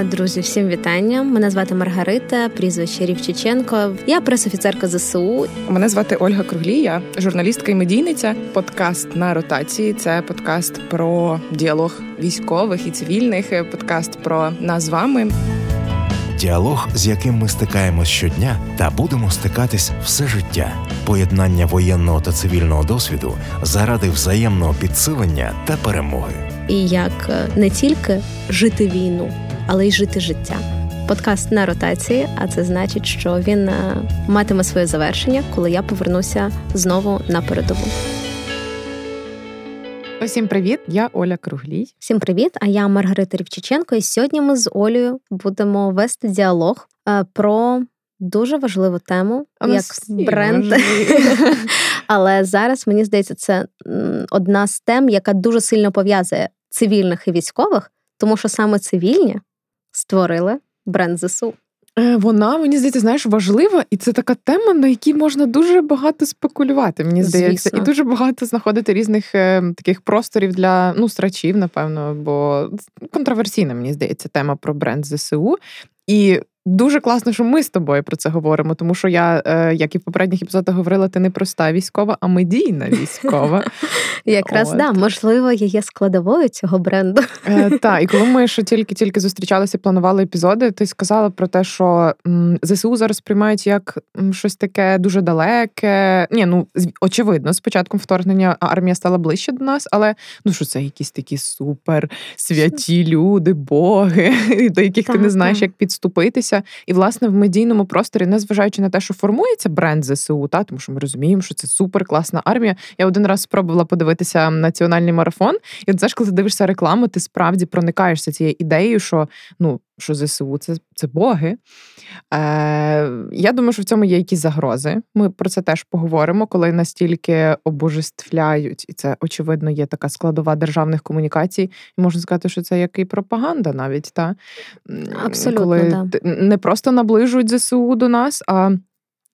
Друзі, всім вітання. Мене звати Маргарита, прізвище Рівчиченко. Я пресофіцерка ЗСУ. Мене звати Ольга Круглія, журналістка і медійниця. Подкаст на ротації. Це подкаст про діалог військових і цивільних. Подкаст про нас з вами. Діалог, з яким ми стикаємось щодня, та будемо стикатись все життя. Поєднання воєнного та цивільного досвіду заради взаємного підсилення та перемоги. І як е, не тільки жити війну але й жити життя. Подкаст на ротації, а це значить, що він е, матиме своє завершення, коли я повернуся знову на передову. Усім привіт! Я Оля Круглій. Всім привіт! А я Маргарита Рівчиченко. І сьогодні ми з Олею будемо вести діалог е, про дуже важливу тему, а як бренд. Але зараз мені здається, це одна з тем, яка дуже сильно пов'язує цивільних і військових, тому що саме цивільні створили бренд ЗСУ. Е, вона мені здається, знаєш, важлива, і це така тема, на якій можна дуже багато спекулювати. Мені здається, Звісно. і дуже багато знаходити різних е, таких просторів для ну срачів, напевно, бо контроверсійна, мені здається, тема про бренд ЗСУ. І Дуже класно, що ми з тобою про це говоримо, тому що я, е, як і в попередніх епізодах, говорила, ти не проста військова, а медійна військова. Якраз да, можливо, є складовою цього бренду. Е, так, і коли ми ще тільки-тільки зустрічалися, планували епізоди, ти сказала про те, що ЗСУ зараз приймають як щось таке дуже далеке. Ні, ну очевидно, з початком вторгнення армія стала ближче до нас, але ну що це якісь такі супер святі люди, боги, до яких ти не знаєш, як підступитися відбуватися. І, власне, в медійному просторі, незважаючи на те, що формується бренд ЗСУ, та тому що ми розуміємо, що це супер класна армія. Я один раз спробувала подивитися національний марафон, і от знаєш, коли ти дивишся рекламу, ти справді проникаєшся цією ідеєю, що ну. Що ЗСУ це це боги. Е, Я думаю, що в цьому є якісь загрози. Ми про це теж поговоримо, коли настільки обожествляють, і це очевидно є така складова державних комунікацій. І можна сказати, що це як і пропаганда навіть та Абсолютно, коли да. не просто наближують ЗСУ до нас, а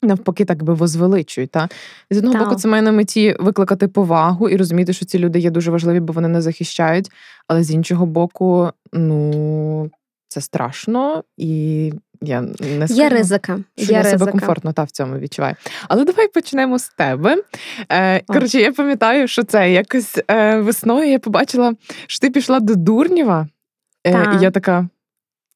навпаки, так би возвеличують. Та? З одного так. боку, це має на меті викликати повагу і розуміти, що ці люди є дуже важливі, бо вони не захищають. Але з іншого боку, ну це страшно і. Я не Є ризика. Що Є я ризика. себе комфортно та в цьому відчуваю. Але давай почнемо з тебе. Е, Коротше, я пам'ятаю, що це якось е, весною я побачила, що ти пішла до Дурнєва. Е, І я така: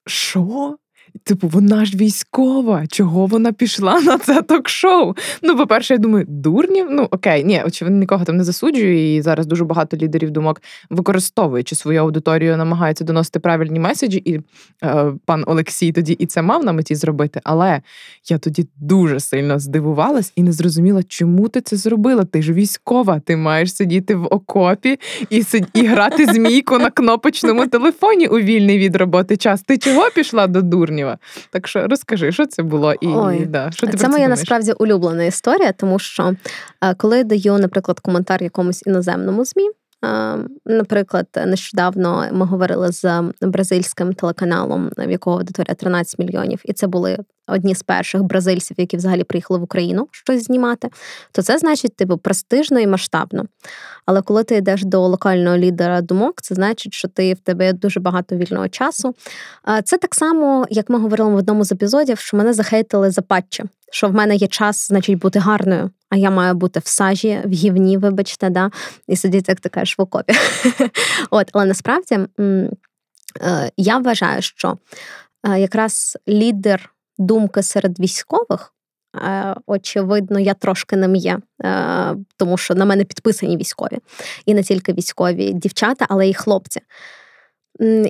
що? Типу, вона ж військова. Чого вона пішла на це ток-шоу? Ну, по-перше, я думаю, дурнів. Ну окей, ні, очевидно, нікого там не засуджую. І зараз дуже багато лідерів думок, використовуючи свою аудиторію, намагаються доносити правильні меседжі. І е, пан Олексій тоді і це мав на меті зробити. Але я тоді дуже сильно здивувалась і не зрозуміла, чому ти це зробила. Ти ж військова, ти маєш сидіти в окопі і і грати змійку на кнопочному телефоні у вільний від роботи час. Ти чого пішла до дурнів? Черніва. Так що розкажи, що це було і Ой, да, що ти це моя думаєш? насправді улюблена історія, тому що коли я даю, наприклад, коментар якомусь іноземному змі. Е, наприклад, нещодавно ми говорили з бразильським телеканалом, в якого аудиторія 13 мільйонів, і це були одні з перших бразильців, які взагалі приїхали в Україну щось знімати. То це значить, типу, престижно і масштабно. Але коли ти йдеш до локального лідера думок, це значить, що ти в тебе дуже багато вільного часу. Це так само, як ми говорили в одному з епізодів, що мене захейтили за патчі. Що в мене є час, значить, бути гарною, а я маю бути в сажі, в гівні, вибачте, да, і сидіти, як ти кажеш, в окопі. От, Але насправді е, я вважаю, що е, якраз лідер думки серед військових. Е, очевидно, я трошки ним є, е, тому що на мене підписані військові. І не тільки військові дівчата, але й хлопці.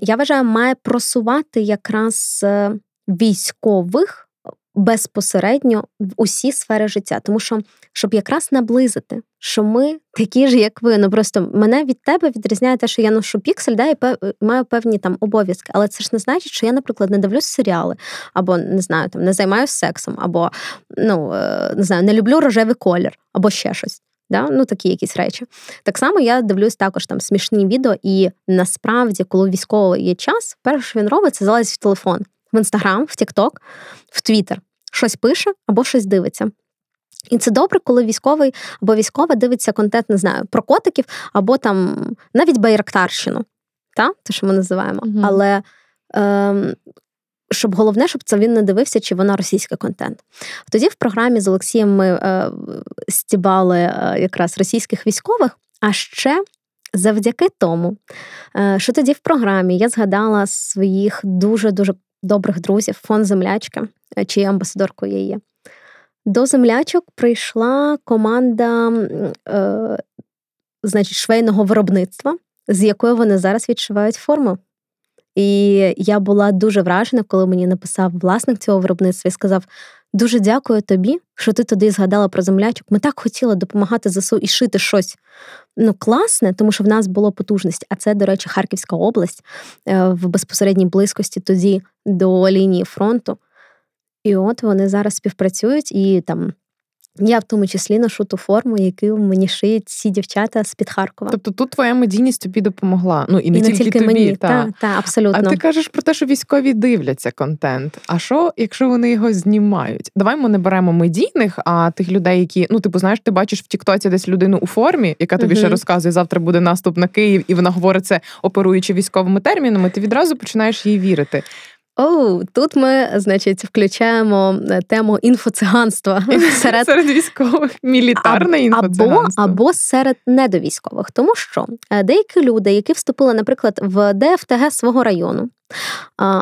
Я вважаю, має просувати якраз е, військових безпосередньо в усі сфери життя, тому що щоб якраз наблизити, що ми такі ж, як ви. Ну просто мене від тебе відрізняє те, що я ношу піксель, да, і маю певні там обов'язки. Але це ж не значить, що я, наприклад, не дивлюсь серіали, або не знаю, там не займаюся сексом, або ну е, не знаю, не люблю рожевий колір, або ще щось. Да? Ну, такі якісь речі. Так само я дивлюсь також там смішні відео, і насправді, коли військового є час, перше, що він робить, це залазить в телефон в інстаграм, в Тікток, в Твіттер. Щось пише або щось дивиться. І це добре, коли військовий або військова дивиться контент, не знаю, про котиків, або там навіть байрактарщину, та? те, що ми називаємо. Угу. Але Ем, щоб головне, щоб це він не дивився, чи вона російський контент. Тоді в програмі з Олексієм ми е, стібали е, якраз російських військових, а ще завдяки тому, е, що тоді в програмі я згадала своїх дуже-дуже добрих друзів, фонд землячка, чи чиєю амбасадоркою я є. До землячок прийшла команда е, значить, швейного виробництва, з якою вони зараз відшивають форму. І я була дуже вражена, коли мені написав власник цього виробництва і сказав: Дуже дякую тобі, що ти туди згадала про землячок. Ми так хотіли допомагати ЗСУ і шити щось ну, класне, тому що в нас було потужність. А це, до речі, Харківська область е, в безпосередній близькості тоді до лінії фронту. І от вони зараз співпрацюють і там я в тому числі ношу ту форму, яку мені шиють ці дівчата з під Харкова. Тобто тут твоя медійність тобі допомогла. Ну і не, і тільки, тільки тобі, мені, та. та, та, абсолютно. А ти кажеш про те, що військові дивляться контент. А що, якщо вони його знімають? Давай ми не беремо медійних, а тих людей, які ну типу, знаєш, ти бачиш в Тіктоці десь людину у формі, яка тобі uh ще розказує, завтра буде наступ на Київ, і вона говорить це оперуючи військовими термінами. Ти відразу починаєш їй вірити. Оу, тут ми, значить, включаємо е, тему інфоциганства серед серед військових, мілітарне інфоциганство. або або серед недовійськових, тому що е, деякі люди, які вступили, наприклад, в ДФТГ свого району,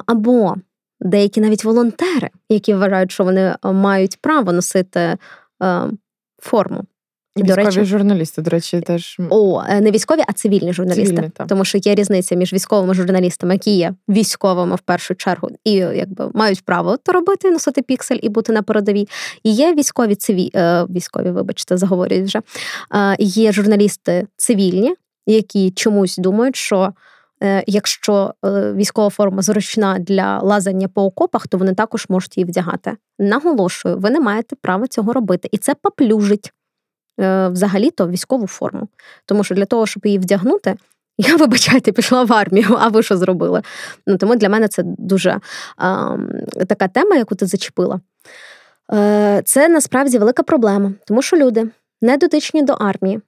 або деякі навіть волонтери, які вважають, що вони е, мають право носити форму. І Військові речі, журналісти, до речі, теж о, е, не військові, а цивільні журналісти. Цивільні, тому що є різниця між військовими журналістами, які є військовими в першу чергу, і якби мають право то робити, носити піксель і бути на передовій. І є військові циві... Е, військові, вибачте, заговорюють вже. Є журналісти цивільні, які чомусь думають, що. Е, якщо військова форма зручна для лазання по окопах, то вони також можуть її вдягати. Наголошую, ви не маєте права цього робити, і це поплюжить Е, взагалі-то військову форму. Тому що для того, щоб її вдягнути, я, вибачайте, пішла в армію, а ви що зробили? Ну, Тому для мене це дуже а, така тема, яку ти зачепила. Е, Це насправді велика проблема, тому що люди, не дотичні до армії,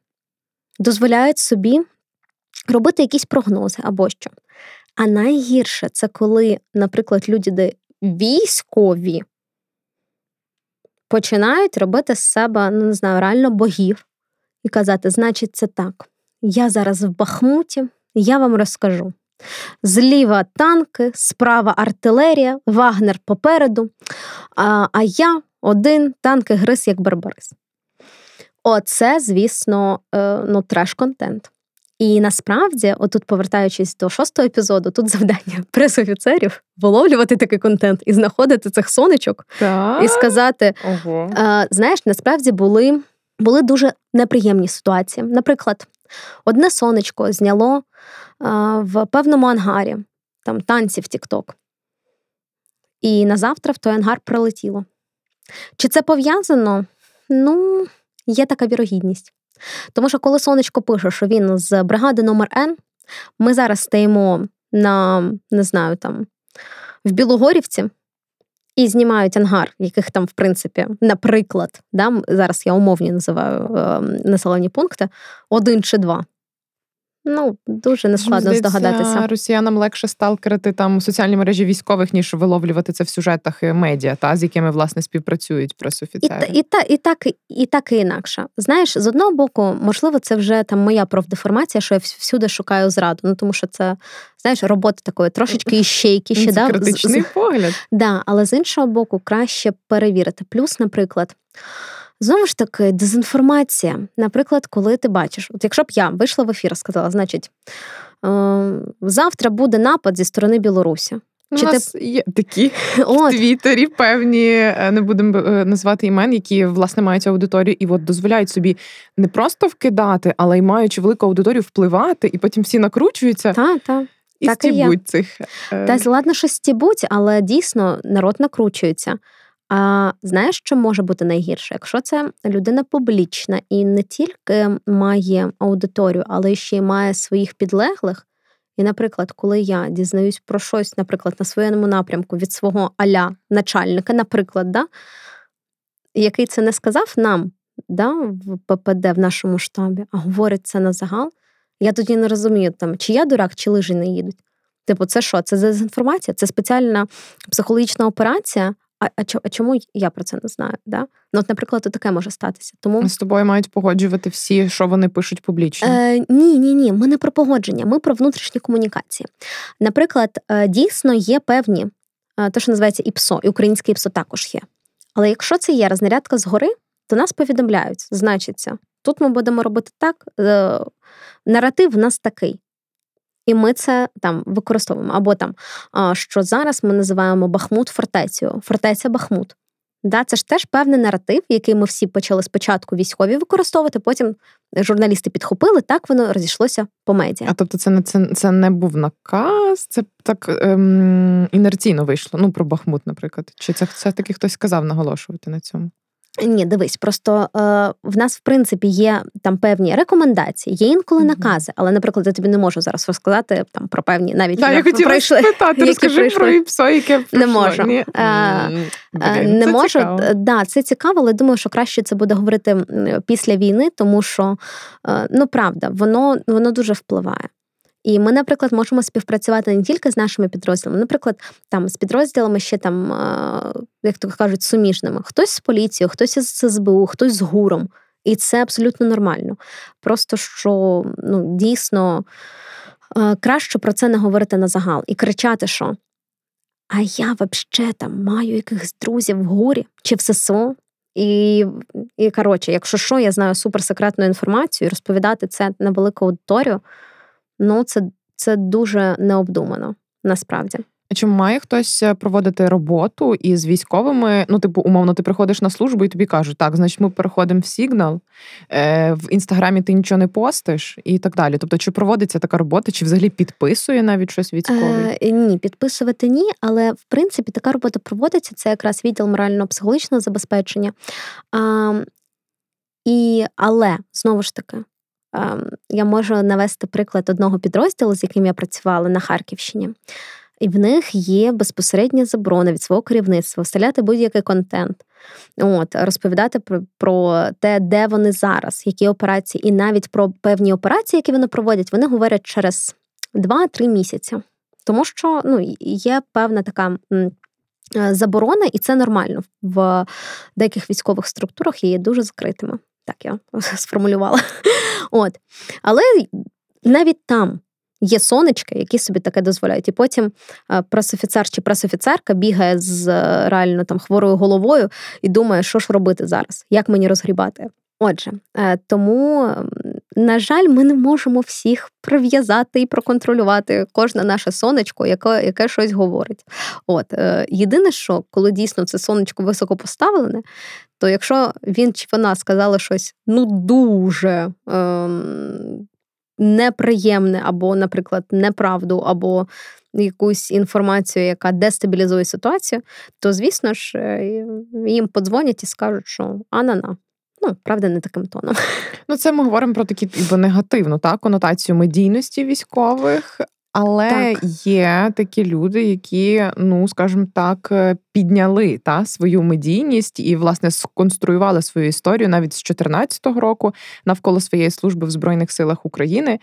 дозволяють собі робити якісь прогнози або що. А найгірше це коли, наприклад, люди, де військові починають робити з себе, ну не знаю, реально богів і казати: значить, це так. Я зараз в Бахмуті, я вам розкажу. Зліва танки, справа артилерія, Вагнер попереду. А а я один танки гриз як Барбарис. Оце, звісно, е, ну, треш-контент. І насправді, отут, повертаючись до шостого епізоду, тут завдання прес-офіцерів виловлювати такий контент і знаходити цих сонечок так? і сказати: Ого. знаєш, насправді були, були дуже неприємні ситуації. Наприклад, одне сонечко зняло в певному ангарі там танці в Тікток. І на завтра в той ангар прилетіло. Чи це пов'язано? Ну, є така вірогідність. Тому що, коли сонечко пише, що він з бригади номер Н, ми зараз стоїмо на, не знаю, там, в Білогорівці і знімають ангар, яких там, в принципі, наприклад, да, зараз я умовні називаю е, населені пункти, один чи два. Ну, дуже нескладно Здається, здогадатися. Росіянам легше сталкерити там соціальні мережі військових, ніж виловлювати це в сюжетах медіа, та з якими власне співпрацюють пресофіцери. І, і, та, і так, і так і інакше. Знаєш, з одного боку, можливо, це вже там моя профдеформація, що я всюди шукаю зраду. Ну тому що це знаєш, робота такої трошечки іщейки ще да? критичний погляд. Да, але з іншого боку, краще перевірити. Плюс, наприклад. Знову ж таки, дезінформація. Наприклад, коли ти бачиш, от якщо б я вийшла в ефір і сказала, значить, е, завтра буде напад зі сторони Білорусі. У Чи нас ти... є такі от. в Твіттері певні, е, не будемо е, назвати імен, які власне мають аудиторію, і от дозволяють собі не просто вкидати, але й маючи велику аудиторію, впливати, і потім всі накручуються. Так, так. І так стібуть і цих. Та ладно, що стібуть, але дійсно народ накручується. А знаєш, що може бути найгірше? Якщо це людина публічна і не тільки має аудиторію, але ще й має своїх підлеглих. І, наприклад, коли я дізнаюсь про щось, наприклад, на своєму напрямку від свого аля начальника, наприклад, да, який це не сказав нам да, в ППД в нашому штабі, а говорить це на загал, я тоді не розумію, там, чи я дурак, чи лижі не їдуть. Типу, це що? Це дезінформація? Це спеціальна психологічна операція. А а, а чому я про це не знаю? Да? Ну, от, наприклад, таке може статися. Тому з тобою мають погоджувати всі, що вони пишуть публічно. Е, Ні, ні, ні. Ми не про погодження, ми про внутрішні комунікації. Наприклад, е, дійсно є певні, е, те, що називається ІПСО, і українське ІПСО також є. Але якщо це є рознарядка згори, то нас повідомляють, значиться, тут ми будемо робити так. Е, наратив в нас такий. І ми це там використовуємо. Або там, що зараз ми називаємо Бахмут фортецею, фортеця Бахмут. Да, Це ж теж певний наратив, який ми всі почали спочатку військові використовувати, потім журналісти підхопили, так воно розійшлося по медіа. А тобто, це не це, це не був наказ, це так ем, інерційно вийшло. Ну, про Бахмут, наприклад. Чи це все таки хтось сказав наголошувати на цьому? Ні, дивись, просто е, в нас в принципі є там певні рекомендації, є інколи накази, але, наприклад, я тобі не можу зараз розказати там про певні навіть да, я хотіла пройшли, спитати, розкажи пройшли. про ІПСО, яке пройшло. не можу. Ні. Е, Блін, не це можу. Цікаво. Да, це цікаво, але думаю, що краще це буде говорити після війни, тому що е, ну правда, воно воно дуже впливає. І ми, наприклад, можемо співпрацювати не тільки з нашими підрозділами, наприклад, там з підрозділами ще там, як то кажуть, суміжними. Хтось з поліцією, хтось із СБУ, хтось з гуром. І це абсолютно нормально. Просто що ну, дійсно краще про це не говорити на загал і кричати, що а я взагалі там маю якихось друзів в гурі чи в ССО. І, і коротше, якщо що, я знаю суперсекретну інформацію, і розповідати це на велику аудиторію ну це, це дуже необдумано насправді. А чи має хтось е, проводити роботу із військовими? Ну, типу, умовно, ти приходиш на службу і тобі кажуть, так, значить, ми переходимо в сигнал, е, в інстаграмі ти нічого не постиш і так далі. Тобто, чи проводиться така робота, чи взагалі підписує навіть щось військовий? Е, Ні, підписувати ні, але в принципі така робота проводиться. Це якраз відділ морально-психологічного забезпечення. А, і, Але знову ж таки, я можу навести приклад одного підрозділу, з яким я працювала на Харківщині. І в них є безпосередня заборона від свого керівництва вставляти будь-який контент, от розповідати про про те, де вони зараз, які операції, і навіть про певні операції, які вони проводять, вони говорять через 2-3 місяці. Тому що ну, є певна така е, заборона, і це нормально в деяких військових структурах є дуже закритими. Так я сформулювала. От. Але навіть там є сонечки, які собі таке дозволяють. І потім пресофіцер чи пресофіцерка бігає з реально там хворою головою і думає, що ж робити зараз, як мені розгрібати. Отже, е, тому, на жаль, ми не можемо всіх прив'язати і проконтролювати кожне наше сонечко, яке яке щось говорить. От е, єдине, що коли дійсно це сонечко високо поставлене, то якщо він чи вона сказали щось ну дуже ем, неприємне, або, наприклад, неправду, або якусь інформацію, яка дестабілізує ситуацію, то звісно ж е, їм подзвонять і скажуть, що анана. Ну, правда, не таким тоном. Ну, це ми говоримо про такі ібо негативну так, конотацію медійності військових, але так. є такі люди, які, ну скажімо так, е, підняли та свою медійність і, власне, сконструювали свою історію навіть з 2014 року навколо своєї служби в Збройних силах України.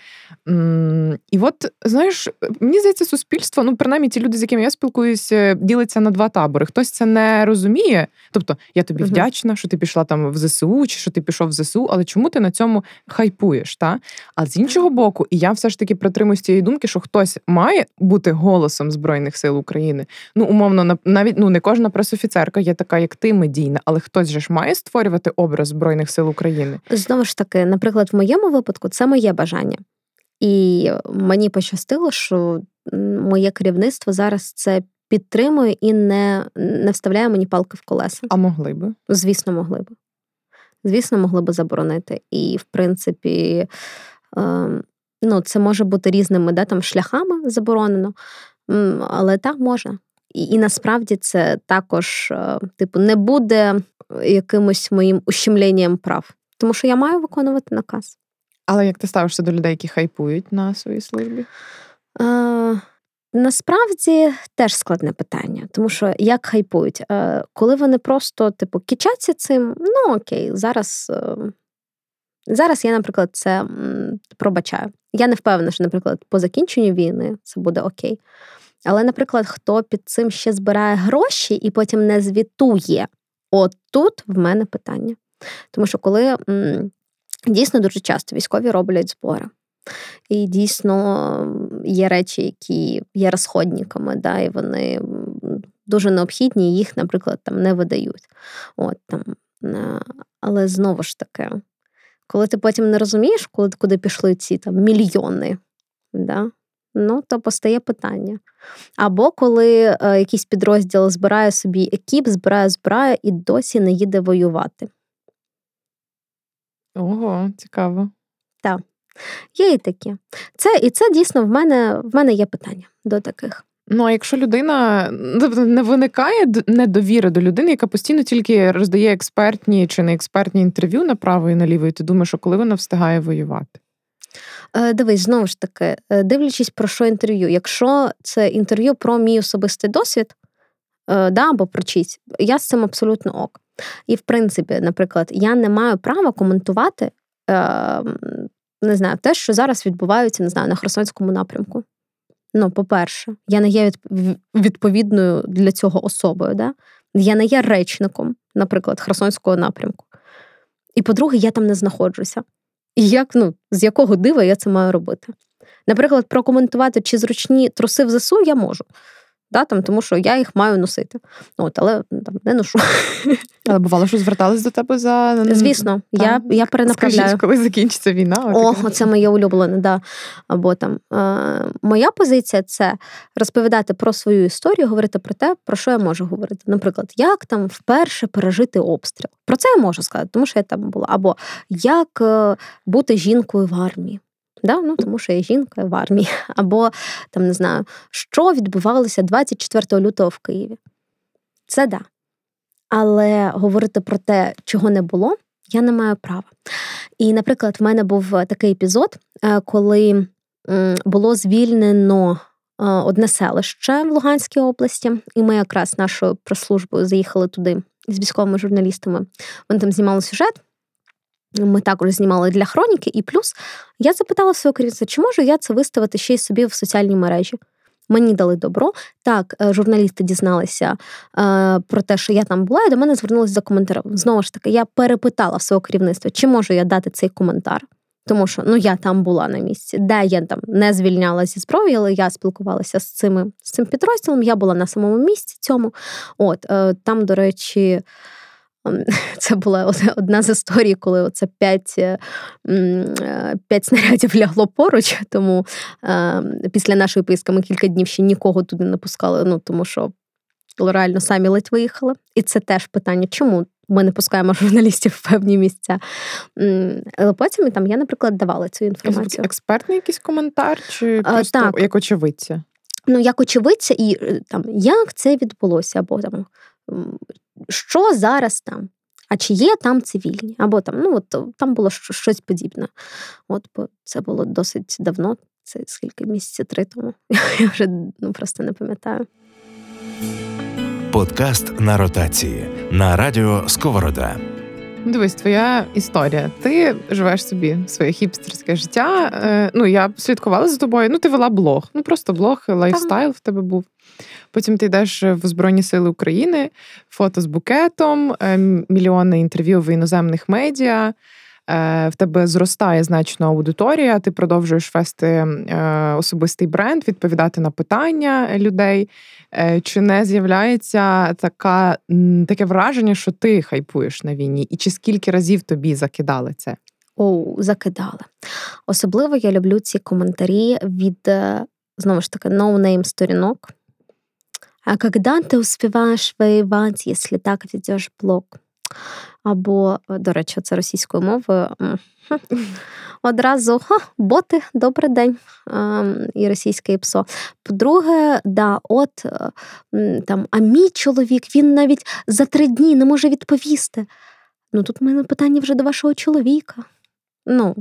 І от знаєш, мені здається, суспільство, ну принаймні ті люди, з якими я спілкуюся, ділиться на два табори. Хтось це не розуміє. Тобто, я тобі угу. вдячна, що ти пішла там в ЗСУ, чи що ти пішов в ЗСУ, але чому ти на цьому хайпуєш? Та? А з іншого боку, і я все ж таки притримуюсь цієї думки, що хтось має бути голосом Збройних сил України. Ну, умовно, навіть ну не кожна пресофіцерка є така, як ти медійна, але хтось же ж має створювати образ Збройних сил України. Знову ж таки, наприклад, в моєму випадку це моє бажання. І мені пощастило, що моє керівництво зараз це підтримує і не не вставляє мені палки в колеса. А могли би? Звісно, могли би. Звісно, могли би заборонити. І, в принципі, ем, ну, це може бути різними да, там, шляхами заборонено, але так можна. І, і насправді це також, е, типу, не буде якимось моїм ущемленням прав, тому що я маю виконувати наказ. Але як ти ставишся до людей, які хайпують на своїй службі? Е, Насправді теж складне питання, тому що як хайпують, е, коли вони просто типу кічаться цим, ну окей, зараз. Е, зараз я, наприклад, це пробачаю. Я не впевнена, що, наприклад, по закінченню війни це буде окей. Але, наприклад, хто під цим ще збирає гроші і потім не звітує, от тут в мене питання. Тому що коли м, дійсно дуже часто військові роблять збори. І дійсно є речі, які є розходниками, да, і вони дуже необхідні, їх, наприклад, там не видають. От, там. Е, але знову ж таки, коли ти потім не розумієш, куди, куди пішли ці там мільйони, да, ну, то постає питання. Або коли е, якийсь підрозділ збирає собі екіп, збирає, збирає і досі не їде воювати. Ого, цікаво. Так. Є і такі. Це, І це дійсно в мене в мене є питання до таких. Ну, а якщо людина тобто не виникає недовіри до людини, яка постійно тільки роздає експертні чи не експертні інтерв'ю направо і наліво, і ти думаєш, що коли вона встигає воювати? Е, дивись, знову ж таки, е, дивлячись про що інтерв'ю. Якщо це інтерв'ю про мій особистий досвід, е, да, або про чийсь, я з цим абсолютно ок. І, в принципі, наприклад, я не маю права коментувати не знаю, те, що зараз відбувається, не знаю, на Херсонському напрямку. Ну, по-перше, я не є відповідною для цього особою. Да? Я не є речником, наприклад, Херсонського напрямку. І по-друге, я там не знаходжуся. І як, ну, з якого дива я це маю робити? Наприклад, прокоментувати, чи зручні труси в ЗСУ я можу да, там, тому що я їх маю носити. От, Але там, не ношу. Але бувало, що звертались до тебе за. Звісно, я я перенаправляю. Скажіть, коли закінчиться війна. О, це моє улюблене, да. Або там е, моя позиція це розповідати про свою історію, говорити про те, про що я можу говорити. Наприклад, як там вперше пережити обстріл. Про це я можу сказати, тому що я там була. Або як е, бути жінкою в армії. Да? Ну, Тому що я жінка в армії. Або там не знаю, що відбувалося 24 лютого в Києві. Це да. Але говорити про те, чого не було, я не маю права. І, наприклад, в мене був такий епізод, е, коли було звільнено е, одне селище в Луганській області, і ми якраз нашою прес-службою заїхали туди з військовими журналістами. Вони там знімали сюжет. Ми також знімали для хроніки, і плюс я запитала свого керівництва, чи можу я це виставити ще й собі в соціальній мережі. Мені дали добро. Так, е, журналісти дізналися е, про те, що я там була, і до мене звернулися за коментарем. Знову ж таки, я перепитала свого керівництва, чи можу я дати цей коментар. Тому що ну я там була на місці, де я там не звільнялася зі зброї, але я спілкувалася з цими з цим підрозділом. Я була на самому місці цьому. От е, там, до речі. Ем, це була одна з історій, коли оце п'ять е, е, п'ять снарядів лягло поруч. Тому ем, після нашої поїздки ми кілька днів ще нікого туди не пускали. Ну тому що реально самі ледь виїхали. І це теж питання, чому ми не пускаємо журналістів в певні місця. Але потім там я, наприклад, давала цю інформацію. Експертний якийсь коментар, чи просто так. як очевидця? Ну, як очевидця, і е, там як це відбулося, або там що зараз там? А чи є там цивільні? Або там, ну от там було щось подібне. От бо це було досить давно, це скільки місяців три тому. Я вже ну, просто не пам'ятаю. Подкаст на ротації на радіо Сковорода. Дивись, твоя історія. Ти живеш собі своє хіпстерське життя. Е, ну я слідкувала за тобою. Ну, ти вела блог. Ну просто блог, лайфстайл в тебе був. Потім ти йдеш в Збройні Сили України, фото з букетом, е, мільйони інтерв'ю в іноземних медіа. Е, в тебе зростає значно аудиторія, ти продовжуєш вести е, особистий бренд, відповідати на питання людей. Чи не з'являється така, таке враження, що ти хайпуєш на війні? І чи скільки разів тобі закидали це? Оу, закидали. Особливо я люблю ці коментарі від знову ж таки no-name сторінок. А когда ти успіваєш воювати, якщо так ведеш блог? Або, до речі, це російською мовою. Одразу ха, боти, добрий день, і російське ПСО. По-друге, да, от е, там, а мій чоловік він навіть за три дні не може відповісти. Ну тут в мене питання вже до вашого чоловіка. Ну,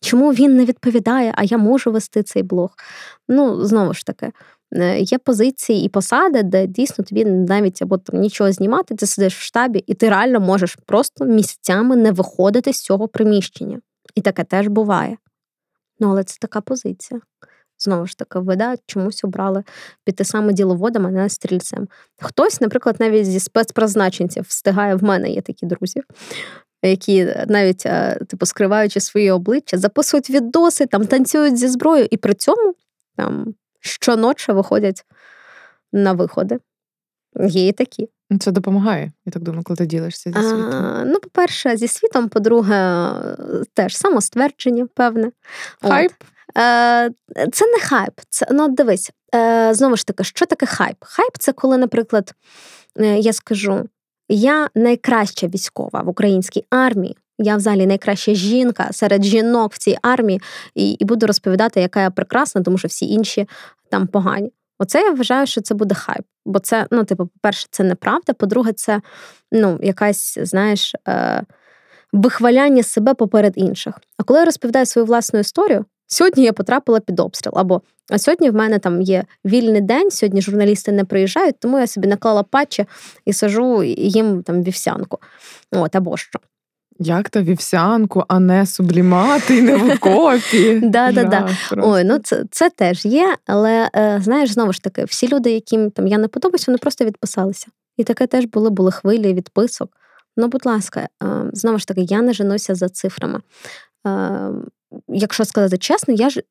Чому він не відповідає, а я можу вести цей блог? Ну, знову ж таки, є позиції і посади, де дійсно тобі навіть або там нічого знімати, ти сидиш в штабі, і ти реально можеш просто місяцями не виходити з цього приміщення. І таке теж буває. Ну, але це така позиція. Знову ж таки, ви да, чомусь обрали піти саме діловодом, а не стрільцем. Хтось, наприклад, навіть зі спецпризначенців встигає в мене є такі друзі, які навіть е, типу скриваючи свої обличчя, записують відоси, там танцюють зі зброєю, і при цьому там щоночі виходять на виходи. Є і такі. Це допомагає, я так думаю, коли ти ділишся зі світом. А, ну, по-перше, зі світом, по-друге, теж самоствердження, певне. Хайп? От. Е, Це не хайп. Це, ну, дивись, е, знову ж таки, що таке хайп? Хайп це коли, наприклад, е, я скажу: я найкраща військова в українській армії. Я взагалі найкраща жінка серед жінок в цій армії, і і буду розповідати, яка я прекрасна, тому що всі інші там погані. Оце я вважаю, що це буде хайп. Бо це, ну, типу, по-перше, це неправда. По-друге, це ну, якась, знаєш, е, вихваляння себе поперед інших. А коли я розповідаю свою власну історію, сьогодні я потрапила під обстріл, або а сьогодні в мене там є вільний день, сьогодні журналісти не приїжджають, тому я собі наклала патчі і сажу їм там вівсянку. От, або що. Як то вівсянку, а не сублімати, не в окопі. Да, да, да. Ой, ну це це теж є, але е, знаєш, знову ж таки, всі люди, яким там я не подобаюся, вони просто відписалися. І таке теж були, були хвилі відписок. Ну, будь ласка, е, знову ж таки, я не женуся за цифрами. Е, якщо сказати чесно, я ж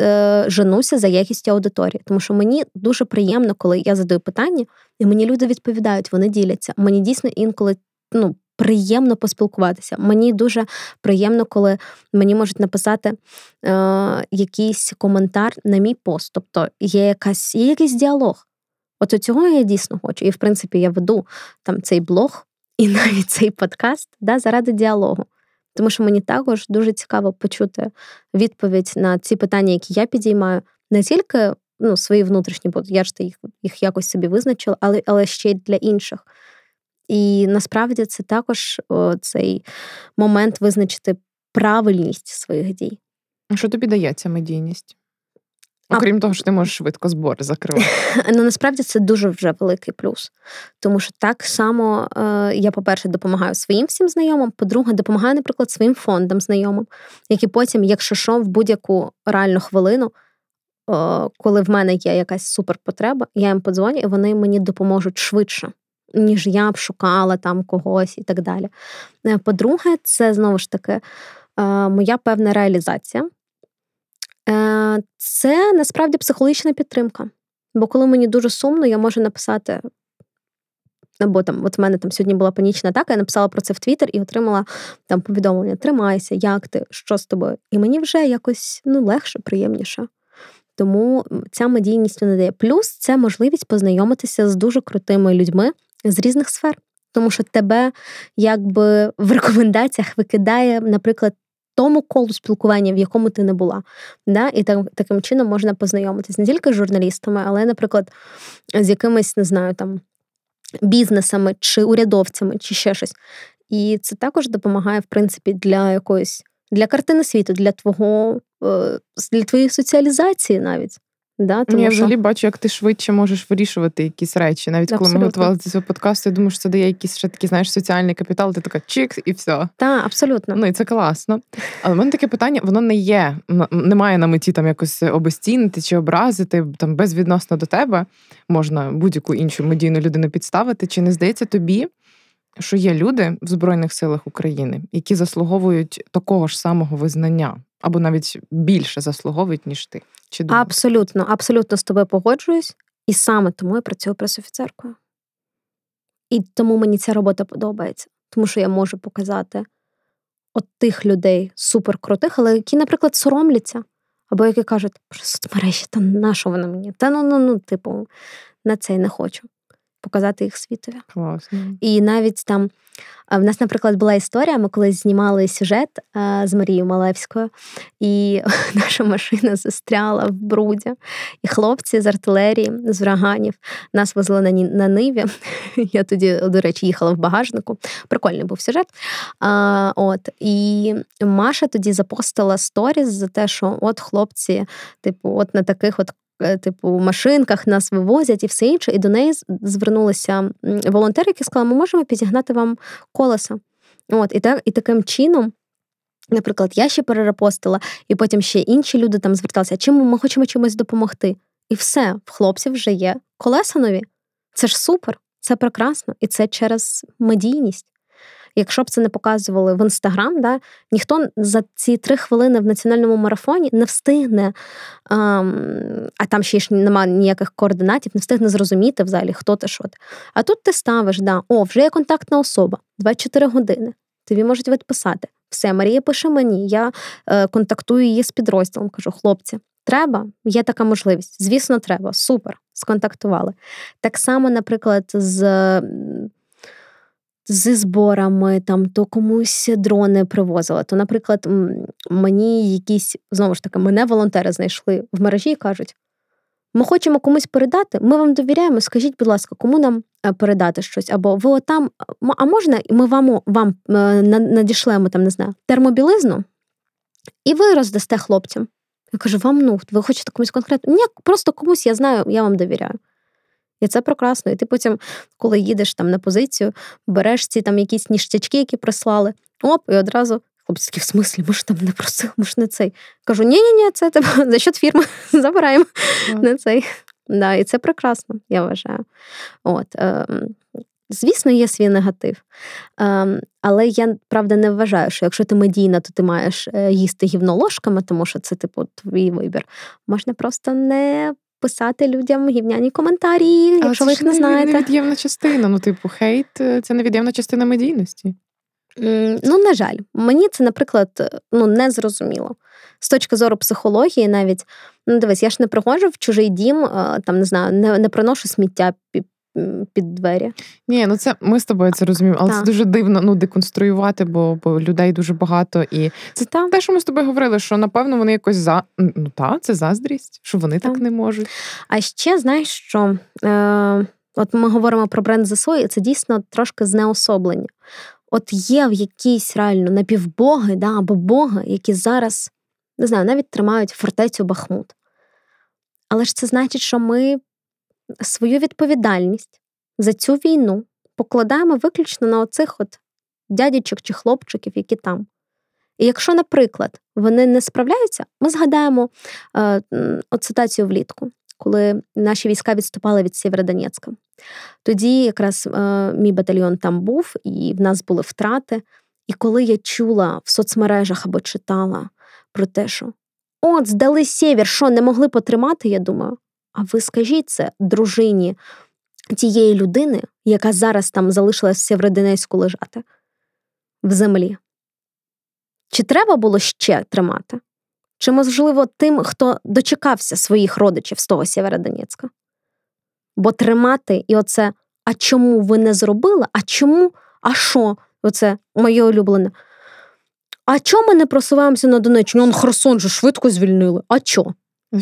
женуся за якістю аудиторії, тому що мені дуже приємно, коли я задаю питання, і мені люди відповідають, вони діляться. Мені дійсно інколи ну, приємно поспілкуватися. Мені дуже приємно, коли мені можуть написати е, якийсь коментар на мій пост. Тобто є якась є якийсь діалог. От цього я дійсно хочу. І, в принципі, я веду там цей блог і навіть цей подкаст да, заради діалогу. Тому що мені також дуже цікаво почути відповідь на ці питання, які я підіймаю, не тільки ну, свої внутрішні, бо я ж їх їх якось собі визначила, але але ще й для інших. І насправді це також о, цей момент визначити правильність своїх дій. Що тобі дається медійність? Окрім а... того, що ти можеш швидко збори закривати. Ну насправді це дуже вже великий плюс. Тому що так само е, я, по-перше, допомагаю своїм всім знайомим, по-друге, допомагаю, наприклад, своїм фондам знайомим, які потім, якщо що, в будь-яку реальну хвилину, е, коли в мене є якась суперпотреба, я їм подзвоню, і вони мені допоможуть швидше ніж я б шукала там когось і так далі. Е, по-друге, це знову ж таки е, моя певна реалізація. Е, це насправді психологічна підтримка. Бо коли мені дуже сумно, я можу написати. Або там, от в мене там сьогодні була панічна атака, я написала про це в Твіттер і отримала там повідомлення: Тримайся, як ти, що з тобою? І мені вже якось ну, легше, приємніше. Тому ця медійність не дає. Плюс це можливість познайомитися з дуже крутими людьми, з різних сфер, тому що тебе якби в рекомендаціях викидає, наприклад, тому колу спілкування, в якому ти не була. Да? І так, таким чином можна познайомитись не тільки з журналістами, але, наприклад, з якимись, не знаю, там бізнесами чи урядовцями, чи ще щось. І це також допомагає, в принципі, для якоїсь для картини світу, для твого е, для твоєї соціалізації навіть. Да, тому Я взагалі бачу, як ти швидше можеш вирішувати якісь речі. Навіть Абсолютно. коли ми готували цей подкаст, я думаю, що це дає якийсь ще такий, знаєш, соціальний капітал, ти така чик і все. Так, абсолютно. Ну і це класно. Але в мене таке питання, воно не є, немає на меті там якось обостінити чи образити там безвідносно до тебе. Можна будь-яку іншу медійну людину підставити. Чи не здається тобі, що є люди в Збройних силах України, які заслуговують такого ж самого визнання, або навіть більше заслуговують, ніж ти? Чи Абсолютно, абсолютно з тобою погоджуюсь, і саме тому я працюю пресофіцеркою. І тому мені ця робота подобається, тому що я можу показати от тих людей суперкрутих, але які, наприклад, соромляться, або які кажуть, соцмережі, та на що вона мені? Та ну ну ну, типу, на це я не хочу показати їх світові. Класно. І навіть там в нас, наприклад, була історія. Ми колись знімали сюжет з Марією Малевською, і наша машина застряла в бруді. І хлопці з артилерії, з ураганів нас везли на на ниві. Я тоді, до речі, їхала в багажнику. Прикольний був сюжет. А, от, І Маша тоді запостила сторіс за те, що от хлопці, типу, от на таких от Е, типу, машинках нас вивозять і все інше. І до неї звернулися волонтери, які сказали, ми можемо підігнати вам колеса. От, І так, і таким чином Наприклад, я ще перерепостила, і потім ще інші люди там зверталися, чим ми хочемо чимось допомогти. І все, в хлопців вже є колеса нові. Це ж супер, це прекрасно, і це через медійність. Якщо б це не показували в інстаграм, да, ніхто за ці три хвилини в національному марафоні не встигне, а, а там ще ж немає ніяких координатів, не встигне зрозуміти взагалі, хто ти що. А тут ти ставиш, да, о, вже є контактна особа, 24 години. Тобі можуть відписати. Все, Марія пише мені, я е, контактую її з підрозділом. Кажу, хлопці, треба, є така можливість. Звісно, треба. Супер, сконтактували. Так само, наприклад, з. Зі зборами, там то комусь дрони привозила. То, наприклад, мені якісь знову ж таки мене волонтери знайшли в мережі і кажуть: ми хочемо комусь передати, ми вам довіряємо. Скажіть, будь ласка, кому нам е, передати щось? Або ви отам, а можна ми вам вам е, надішлемо там, не знаю, термобілизну, і ви роздасте хлопцям. Я кажу, вам ну, ви хочете комусь конкретно? Ні, просто комусь я знаю, я вам довіряю. І це прекрасно. І ти потім, коли їдеш там на позицію, береш ці там якісь ніштячки, які прислали, оп, і одразу Хлопці такі, в смислі, ми ж там не просили, ми ж не цей. Кажу, ні-ні, ні це типу, за счет фірми забираємо mm. не цей. Да, І це прекрасно, я вважаю. От, е, Звісно, є свій негатив. Е, але я правда не вважаю, що якщо ти медійна, то ти маєш е, їсти гівно ложками, тому що це, типу, твій вибір. Можна просто не. Писати людям гівняні коментарі, якщо Але ви їх не знаєте. Це невід'ємна частина. Ну, типу, хейт це невід'ємна частина медійності. Ну, на жаль, мені це, наприклад, ну, не зрозуміло. З точки зору психології, навіть ну дивись, я ж не приходжу в чужий дім, там не знаю, не не приношу сміття під, двері. Ні, ну це ми з тобою це розуміємо, але так. це дуже дивно ну, деконструювати, бо бо людей дуже багато. І це так. те, що ми з тобою говорили, що напевно вони якось за ну так, це заздрість, що вони так, так не можуть. А ще знаєш, що. Е... От ми говоримо про бренд ЗСУ, і це дійсно трошки знеособлення от є в якісь реально напівбоги да, або боги, які зараз, не знаю, навіть тримають фортецю Бахмут. Але ж це значить, що ми свою відповідальність за цю війну покладаємо виключно на оцих от дядічок чи хлопчиків, які там. І якщо, наприклад, вони не справляються, ми згадаємо е, от ситуацію влітку коли наші війська відступали від Сєвєродонецька. Тоді якраз е, мій батальйон там був, і в нас були втрати. І коли я чула в соцмережах або читала про те, що от, здали сєвєр, що не могли потримати, я думаю, а ви скажіть це дружині тієї людини, яка зараз там залишилась в Сєвєродонецьку лежати в землі. Чи треба було ще тримати? Чи, можливо, тим, хто дочекався своїх родичів з того Сєвєродонецька? Бо тримати і оце, а чому ви не зробили? А чому? А що? Оце моє улюблене. А чому ми не просуваємося на Донеччину? Он Херсон же швидко звільнили. А чо?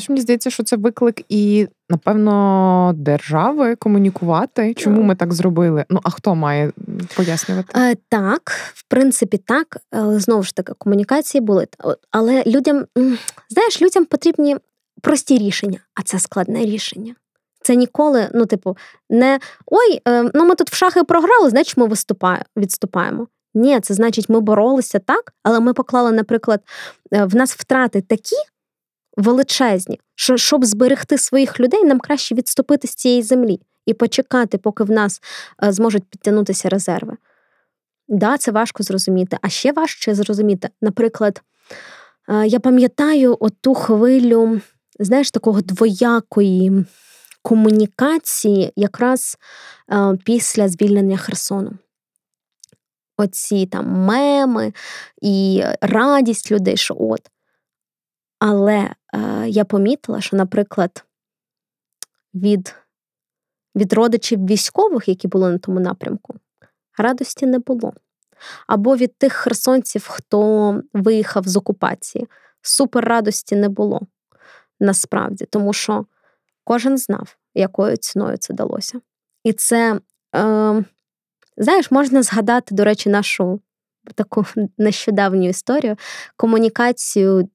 Мені здається, що це виклик і, напевно, держави комунікувати, чому ми так зробили. Ну, а хто має пояснювати? Е, Так, в принципі, так. Але знову ж таки, комунікації були. Але людям, знаєш, людям потрібні прості рішення, а це складне рішення. Це ніколи, ну, типу, не ой, е, ну ми тут в шахи програли, значить ми виступаємо, відступаємо. Ні, це значить, ми боролися так, але ми поклали, наприклад, е, в нас втрати такі, величезні, що щоб зберегти своїх людей, нам краще відступити з цієї землі і почекати, поки в нас е, зможуть підтягнутися резерви. Да, це важко зрозуміти. А ще важче зрозуміти, наприклад, е, я пам'ятаю оту хвилю, знаєш, такого двоякої комунікації якраз е, після звільнення Херсону. Оці там меми і радість людей, що от але я помітила, що, наприклад, від від родичів військових, які були на тому напрямку, радості не було. Або від тих херсонців, хто виїхав з окупації, супер радості не було насправді, тому що кожен знав, якою ціною це далося. І це, е, знаєш, можна згадати, до речі, нашу таку нещодавню історію, комунікацію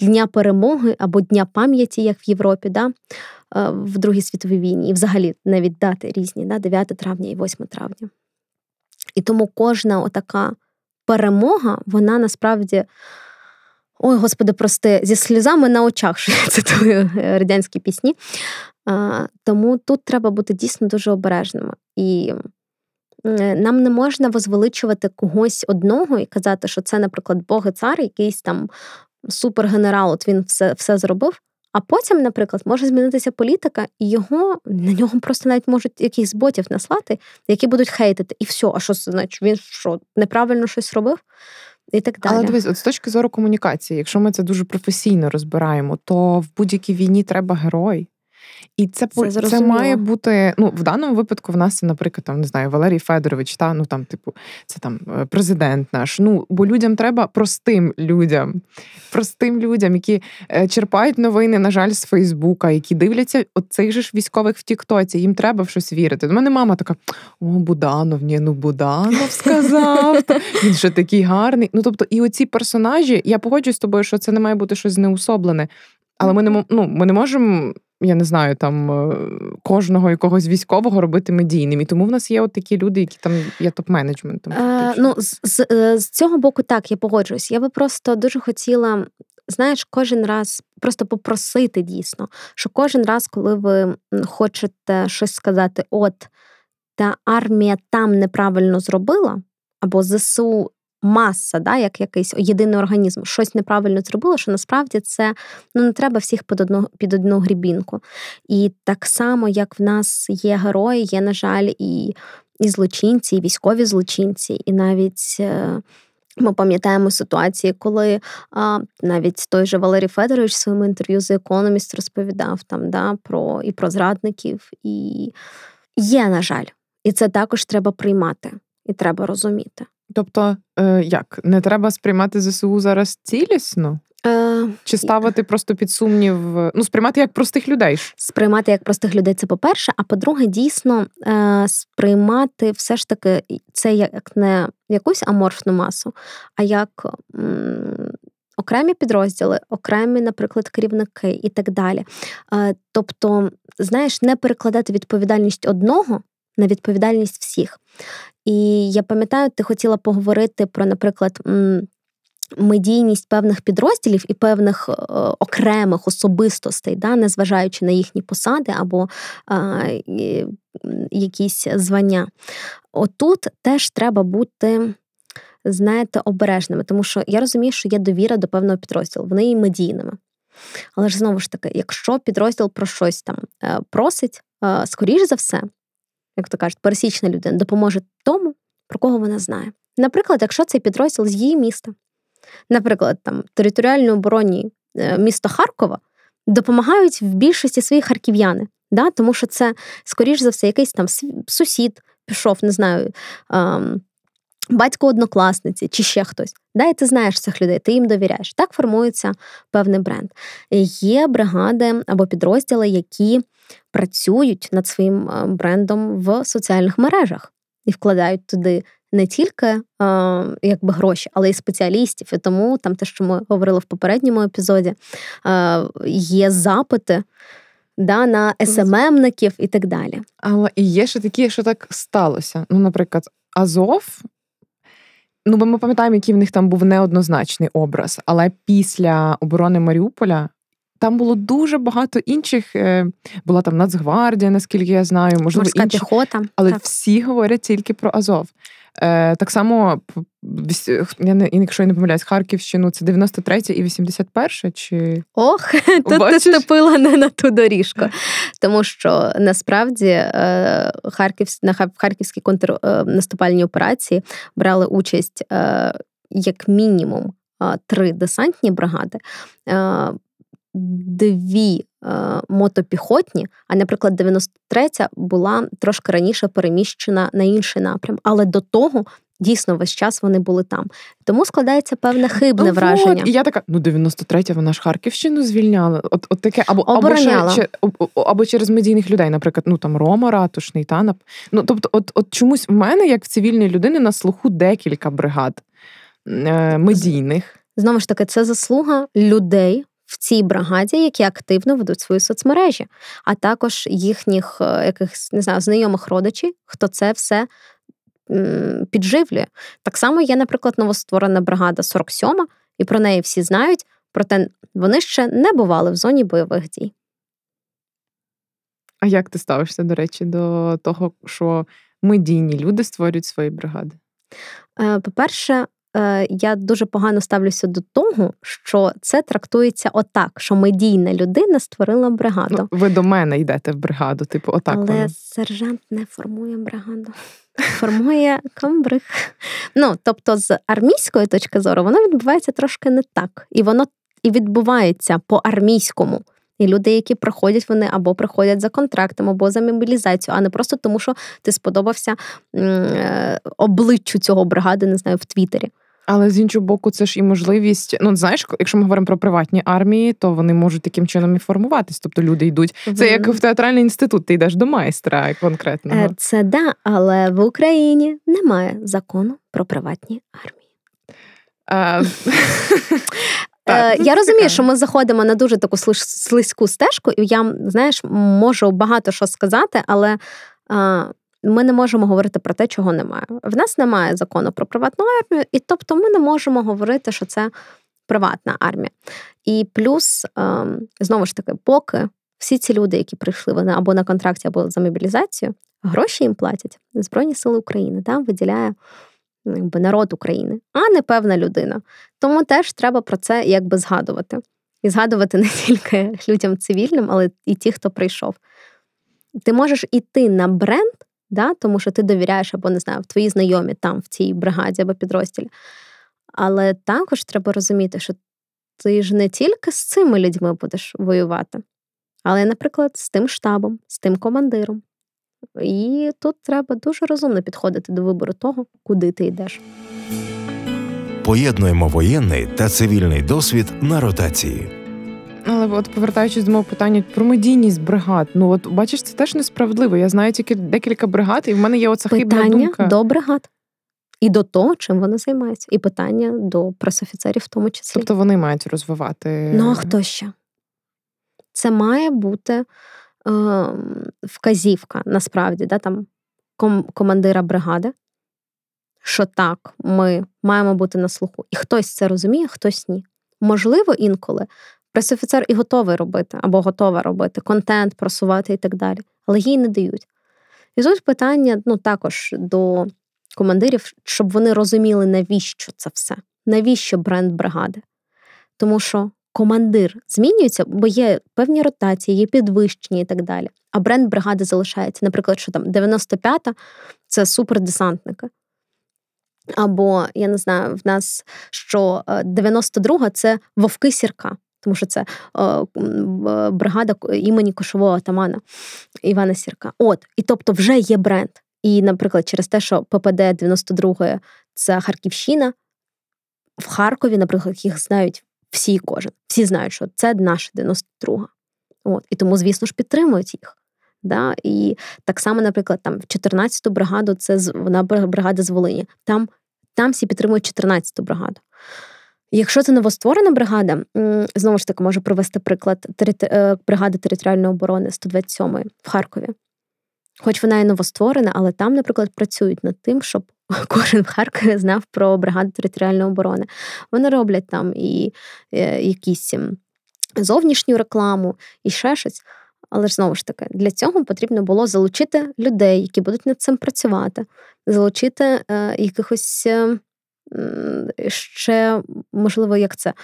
Дня перемоги або Дня пам'яті, як в Європі, да, е, в Другій світовій війні, і взагалі навіть дати різні, да, 9 травня і 8 травня. І тому кожна отака перемога, вона насправді. Ой, господи, прости, зі сльозами на очах, що я цитую е, радянські пісні. А, Тому тут треба бути дійсно дуже обережними. І нам не можна возвеличувати когось одного і казати, що це, наприклад, Бог і цар, якийсь там супергенерал, от він все, все зробив. А потім, наприклад, може змінитися політика, і його на нього просто навіть можуть якихось ботів наслати, які будуть хейтити. І все, а що це значить? Він що неправильно щось робив? І так далі. Але дивись, от з точки зору комунікації, якщо ми це дуже професійно розбираємо, то в будь-якій війні треба герой. І це це, це має бути. Ну, в даному випадку в нас це, наприклад, там не знаю, Валерій Федорович, та ну там, типу, це там е, президент наш. Ну, бо людям треба простим людям, простим людям, які е, черпають новини, на жаль, з Фейсбука, які дивляться от цих же ж військових в Тіктоці. Їм треба в щось вірити. До мене мама така: о, Буданов, ні, ну Буданов сказав. Він ще такий гарний. Ну тобто, і оці персонажі, я погоджуюсь з тобою, що це не має бути щось неусоблене. Але ми не ну, ми не можемо я не знаю, там е, кожного якогось військового робити медійним. І тому в нас є от такі люди, які там є топ-менеджментом. Е, ну, з, з, е, з цього боку, так, я погоджуюсь. Я би просто дуже хотіла. Знаєш, кожен раз просто попросити дійсно, що кожен раз, коли ви хочете щось сказати, от та армія там неправильно зробила, або ЗСУ маса, да, як якийсь єдиний організм, щось неправильно зробило, що насправді це ну не треба всіх під одну під одну грібінку. І так само, як в нас є герої, є, на жаль, і, і злочинці, і військові злочинці, і навіть. Е, ми пам'ятаємо ситуації, коли а, навіть той же Валерій Федорович в своєму інтерв'ю з Economist розповідав там да, про і про зрадників, і є, на жаль, і це також треба приймати і треба розуміти. Тобто, е, як не треба сприймати ЗСУ зараз цілісно? Е, Чи ставити просто під сумнів, ну сприймати як простих людей? Сприймати як простих людей це по-перше, а по-друге, дійсно е, сприймати все ж таки це як не якусь аморфну масу, а як м, окремі підрозділи, окремі, наприклад, керівники і так далі. Е, тобто, знаєш, не перекладати відповідальність одного на відповідальність всіх. І я пам'ятаю, ти хотіла поговорити про, наприклад, медійність певних підрозділів і певних е, окремих особистостей, да, незважаючи на їхні посади або е, якісь звання. Отут теж треба бути. Знаєте, обережними, тому що я розумію, що є довіра до певного підрозділу, вони є медійними. Але ж знову ж таки, якщо підрозділ про щось там е, просить, е, скоріш за все, як то кажуть, пересічна людина допоможе тому, про кого вона знає. Наприклад, якщо цей підрозділ з її міста, наприклад, там територіальній обороні е, міста Харкова допомагають в більшості своїх харків'яни, да? тому що це, скоріш за все, якийсь там сусід пішов, не знаю. Ем, Батько однокласниці чи ще хтось. Да, і ти знаєш цих людей, ти їм довіряєш. Так формується певний бренд. Є бригади або підрозділи, які працюють над своїм е, брендом в соціальних мережах і вкладають туди не тільки е, якби гроші, але й спеціалістів. І тому там те, що ми говорили в попередньому епізоді, е, є запити. Да, на СММників і так далі. Але і є ще такі, що так сталося. Ну, наприклад, Азов. Ну, бо ми пам'ятаємо, який в них там був неоднозначний образ. Але після оборони Маріуполя там було дуже багато інших. Е, була там Нацгвардія, наскільки я знаю, можливо, Морська інші. піхота. але так. всі говорять тільки про Азов. Е, Так само, я не, якщо я не помиляюсь, Харківщину це 93 і 81 чи ох, тут ти ступила не на ту доріжку. Тому що насправді е, Харків, на харківській контрнаступальній операції брали участь як мінімум три десантні бригади дві е, мотопіхотні, а, наприклад, 93-я була трошки раніше переміщена на інший напрям, але до того. Дійсно, весь час вони були там. Тому складається певне хибне ну, враження. І я така, ну 93-я, вона ж Харківщину звільняла. От от таке, або або, ще, або через медійних людей, наприклад, ну там Рома Ратушний, та Ну тобто, от от чомусь в мене, як в цивільній людини, на слуху декілька бригад е, медійних. Знову ж таки, це заслуга людей, в цій бригаді, які активно ведуть свої соцмережі, а також їхніх е, якихось не знаю, знайомих родичів, хто це все підживлює. Так само є, наприклад, новостворена бригада 47, і про неї всі знають, проте вони ще не бували в зоні бойових дій. А як ти ставишся, до речі, до того, що медійні люди створюють свої бригади? Е, по-перше, я дуже погано ставлюся до того, що це трактується отак, що медійна людина створила бригаду. Ну, ви до мене йдете в бригаду, типу, отак. Але воно. сержант не формує бригаду, формує комбриг. Ну, тобто, з армійської точки зору, воно відбувається трошки не так. І воно і відбувається по армійському. І люди, які приходять, вони або приходять за контрактом, або за мобілізацію, а не просто тому, що ти сподобався е, обличчю цього бригади, не знаю, в Твіттері. Але з іншого боку, це ж і можливість. Ну знаєш, якщо ми говоримо про приватні армії, то вони можуть таким чином і формуватись. Тобто люди йдуть. Це як в театральний інститут, ти йдеш до майстра конкретного. Е, це да, але в Україні немає закону про приватні армії. Так, е, Я розумію, що ми заходимо на дуже таку слизьку стежку, і я знаєш, можу багато що сказати, але ми не можемо говорити про те, чого немає. В нас немає закону про приватну армію, і тобто ми не можемо говорити, що це приватна армія. І плюс, ем, знову ж таки, поки всі ці люди, які прийшли вони або на контракті, або за мобілізацію, гроші їм платять Збройні Сили України, там виділяє Ну, якби народ України, а не певна людина. Тому теж треба про це якби згадувати. І згадувати не тільки людям цивільним, але і ті, хто прийшов. Ти можеш іти на бренд, да, тому що ти довіряєш або не знаю, твої знайомі там в цій бригаді або підрозділі. Але також треба розуміти, що ти ж не тільки з цими людьми будеш воювати, але, наприклад, з тим штабом, з тим командиром, і тут треба дуже розумно підходити до вибору того, куди ти йдеш. Поєднуємо воєнний та цивільний досвід на ротації. Але от повертаючись до мого питання про медійність бригад, ну от бачиш, це теж несправедливо. Я знаю тільки декілька бригад, і в мене є оця питання хибна думка. до бригад. І до того, чим вони займаються, і питання до пресофіцерів, в тому числі. Тобто вони мають розвивати. Ну а хто ще? Це має бути Ем, вказівка насправді да, там, командира бригади, що так, ми маємо бути на слуху. І хтось це розуміє, хтось ні. Можливо, інколи пресофіцер і готовий робити, або готова робити, контент просувати і так далі, але їй не дають. І тут питання ну, також до командирів, щоб вони розуміли, навіщо це все, навіщо бренд бригади. Тому що командир змінюється, бо є певні ротації, є підвищення і так далі. А бренд бригади залишається. Наприклад, що там 95-та це супердесантники. Або, я не знаю, в нас що 92-га е, це вовки сірка, тому що це е, бригада імені кошового атамана Івана Сірка. От, і тобто вже є бренд. І, наприклад, через те, що ППД 92 це Харківщина, в Харкові, наприклад, їх знають всі кожен. Всі знають, що це наша 92-га. От. І тому, звісно ж, підтримують їх. Да? І так само, наприклад, там 14-ту бригаду це вона бригада з Волині. Там там всі підтримують 14-ту бригаду. Якщо це новостворена бригада, знову ж таки можу провести приклад е, бригади територіальної оборони 127-ї в Харкові. Хоч вона і новостворена, але там, наприклад, працюють над тим, щоб кожен в Харкові знав про бригаду територіальної оборони. Вони роблять там і е, якісь ем, зовнішню рекламу, і ще щось. Але ж знову ж таки, для цього потрібно було залучити людей, які будуть над цим працювати, залучити е, якихось. Е, Ще, можливо, як це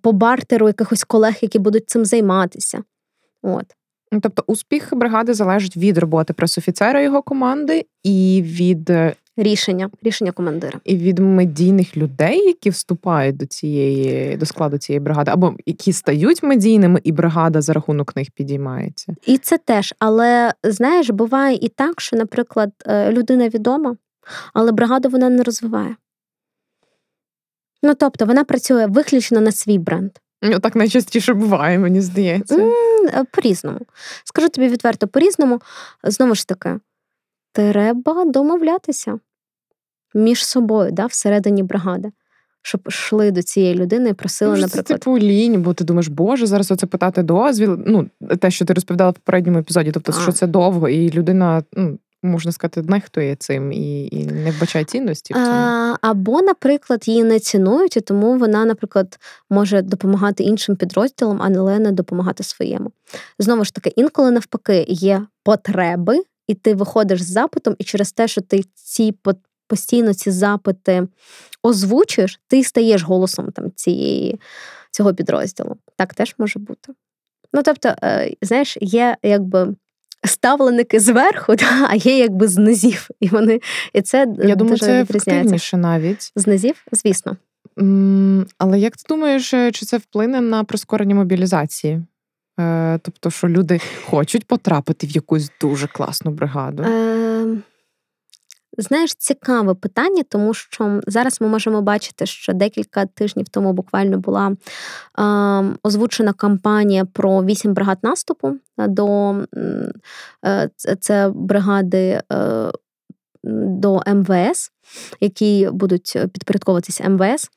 по бартеру якихось колег, які будуть цим займатися. От. Ну, тобто успіх бригади залежить від роботи пресофіцера його команди і від е, рішення рішення командира і від медійних людей, які вступають до цієї до складу цієї бригади, або які стають медійними, і бригада за рахунок них підіймається. І це теж, але знаєш, буває і так, що, наприклад, е, людина відома, але бригаду вона не розвиває. Ну тобто вона працює виключно на свій бренд. Ну, так найчастіше буває, мені здається. Е, по-різному. Скажу тобі відверто, по-різному. Знову ж таки, треба домовлятися між собою, да, всередині бригади. Щоб йшли до цієї людини і просили, Може, наприклад. Це типу лінь, бо ти думаєш, боже, зараз оце питати дозвіл. Ну, те, що ти розповідала в попередньому епізоді, тобто, а. що це довго, і людина ну, можна сказати, нехтує цим і і не вбачає цінності. в цьому. А, Або, наприклад, її не цінують, і тому вона, наприклад, може допомагати іншим підрозділам, але не допомагати своєму. Знову ж таки, інколи навпаки є потреби, і ти виходиш з запитом, і через те, що ти ці постійно ці запити озвучуєш, ти стаєш голосом там цієї, цього підрозділу. Так теж може бути. Ну, тобто, е, знаєш, є якби. Ставленики зверху, да, а є якби з низів. І вони і це Я думаю, це ефективніше навіть. З низів, звісно. Mm, але як ти думаєш, е, чи це вплине на прискорення мобілізації? Е, Тобто, що люди хочуть потрапити в якусь дуже класну бригаду? Е, Знаєш, цікаве питання, тому що зараз ми можемо бачити, що декілька тижнів тому буквально була е, озвучена кампанія про вісім бригад наступу до е, це бригади е, до МВС, які будуть підпорядковуватися МВС.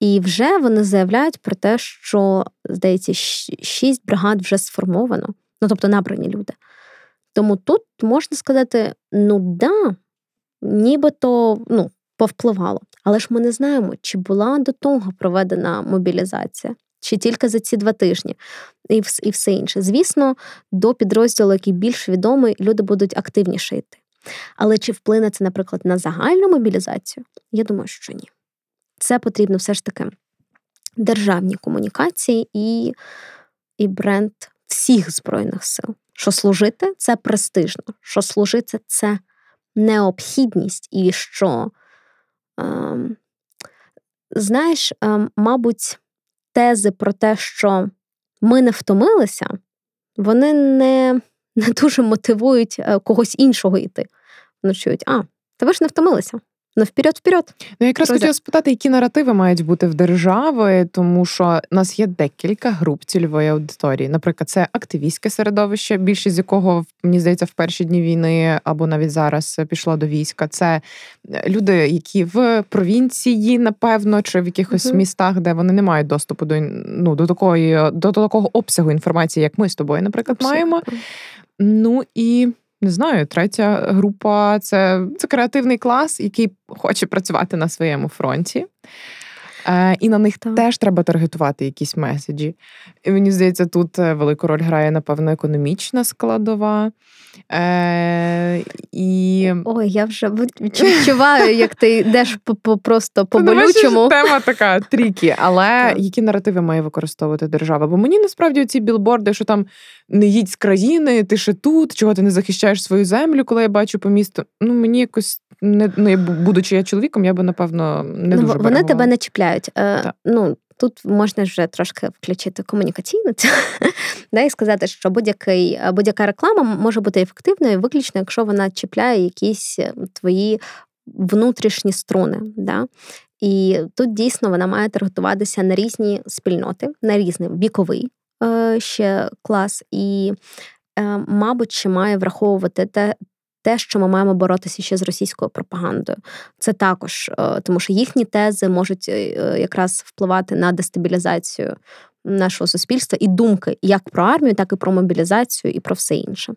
І вже вони заявляють про те, що, здається, шість бригад вже сформовано, ну тобто набрані люди. Тому тут можна сказати: ну да нібито ну, повпливало. Але ж ми не знаємо, чи була до того проведена мобілізація, чи тільки за ці два тижні, і і все інше. Звісно, до підрозділу, який більш відомий, люди будуть активніше йти. Але чи вплине це, наприклад, на загальну мобілізацію? Я думаю, що ні. Це потрібно все ж таки державні комунікації і, і бренд всіх Збройних сил. Що служити це престижно, що служити це необхідність і що, ем, знаєш, ем, мабуть, тези про те, що ми не втомилися, вони не не дуже мотивують е, когось іншого йти. Вони чують, а, та ви ж не втомилися. Ну, вперед, вперед. Ну, якраз хотіла спитати, які наративи мають бути в держави, тому що у нас є декілька груп цільової аудиторії. Наприклад, це активістське середовище, більшість з якого мені здається в перші дні війни або навіть зараз пішла до війська. Це е, люди, які в провінції, напевно, чи в якихось угу. містах, де вони не мають доступу до ну до такої до, до такого обсягу інформації, як ми з тобою, наприклад, Абсолютно. маємо. Ну і не знаю, третя група це, це креативний клас, який хоче працювати на своєму фронті. Е, І на них так. теж треба таргетувати якісь меседжі. І Мені здається, тут е, велику роль грає, напевно, економічна складова. Е, і... Ой, я вже відчуваю, як ти йдеш просто по болючому. Тема така трікі, але які наративи має використовувати держава? Бо мені насправді ці білборди, що там не їдь з країни, ти ще тут, чого ти не захищаєш свою землю, коли я бачу по місту. Ну мені якось не ну, будучи я чоловіком, я би напевно не ну, дуже вони тебе не чіпляють. Е, Ну тут можна вже трошки включити комунікаційну да, і сказати, що будь-який будь-яка реклама може бути ефективною, виключно, якщо вона чіпляє якісь е, твої внутрішні струни. Да? І тут дійсно вона має таргетуватися на різні спільноти, на різний віковий е, ще клас, і, е, мабуть, ще має враховувати те те, що ми маємо боротися ще з російською пропагандою. Це також, е, тому що їхні тези можуть е, якраз впливати на дестабілізацію нашого суспільства і думки як про армію, так і про мобілізацію, і про все інше.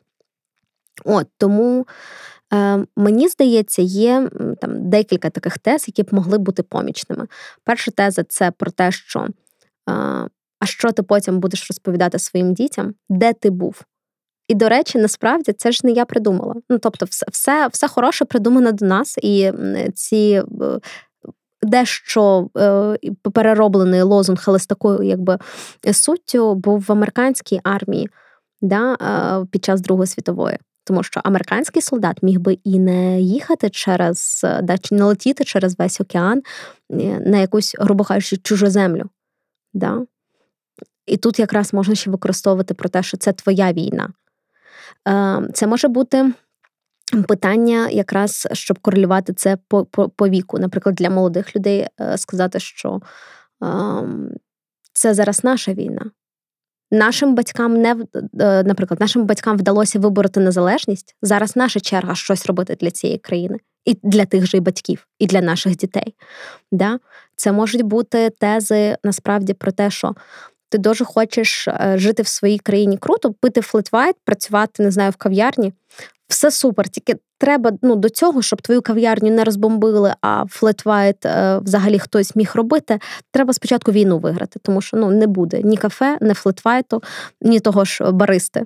От тому. Е, мені здається, є там декілька таких тез, які б могли бути помічними. Перша теза це про те, що а що ти потім будеш розповідати своїм дітям, де ти був, і, до речі, насправді це ж не я придумала. Ну, тобто, все все, все хороше придумано до нас, і ці е, дещо е, перероблений лозунг, але з такою якби суттю був в американській армії да, е, під час Другої світової. Тому що американський солдат міг би і не їхати через да, чи не летіти через весь океан на якусь, грубо кажучи, чужу землю. Да? І тут якраз можна ще використовувати про те, що це твоя війна. Е, це може бути. Питання, якраз щоб корелювати це по по, по віку. Наприклад, для молодих людей е, сказати, що е, це зараз наша війна. Нашим батькам не е, наприклад, нашим батькам вдалося вибороти незалежність. Зараз наша черга щось робити для цієї країни, і для тих же батьків, і для наших дітей. Да? Це можуть бути тези насправді про те, що ти дуже хочеш е, жити в своїй країні круто, пити флетвайт, працювати, не знаю, в кав'ярні. Все супер, тільки треба ну, до цього, щоб твою кав'ярню не розбомбили, а флетвайт е, взагалі хтось міг робити. Треба спочатку війну виграти, тому що ну не буде ні кафе, ні флетвайту, ні того ж баристи.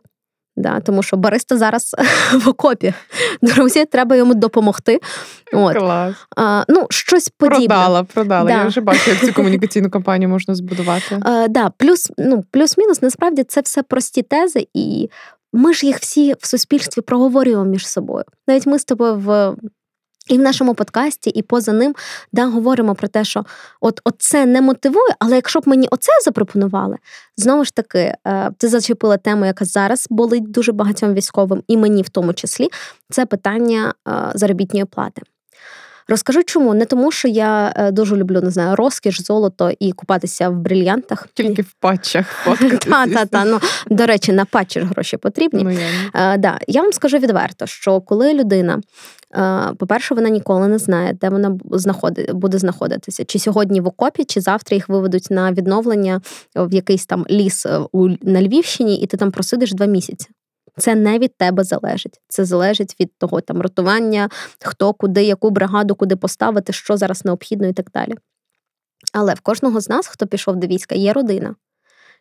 Да, Тому що бариста зараз в окопі. Друзі, треба йому допомогти. От. Клас. А, ну, щось подібне. Продала, продала. Да. Я вже бачу, як цю комунікаційну кампанію можна збудувати. А, да, Плюс, ну, плюс-мінус, насправді це все прості тези, і ми ж їх всі в суспільстві проговорюємо між собою. Навіть ми з тобою в. І в нашому подкасті, і поза ним да, говоримо про те, що от, от це не мотивує, але якщо б мені оце запропонували, знову ж таки, е, ти зачепила тему, яка зараз болить дуже багатьом військовим, і мені в тому числі, це питання е, заробітної плати. Розкажу чому? Не тому, що я е, дуже люблю не знаю, розкіш, золото і купатися в брильянтах. Тільки в патчах. Та-та-та. Ну, До речі, на патчі ж гроші потрібні. Ну, я, да. я вам скажу відверто, що коли людина. Е, по-перше, вона ніколи не знає, де вона буде знаходитися. Чи сьогодні в окопі, чи завтра їх виведуть на відновлення в якийсь там ліс е, на Львівщині, і ти там просидиш два місяці. Це не від тебе залежить. Це залежить від того там ротування, хто куди, яку бригаду, куди поставити, що зараз необхідно і так далі. Але в кожного з нас, хто пішов до війська, є родина.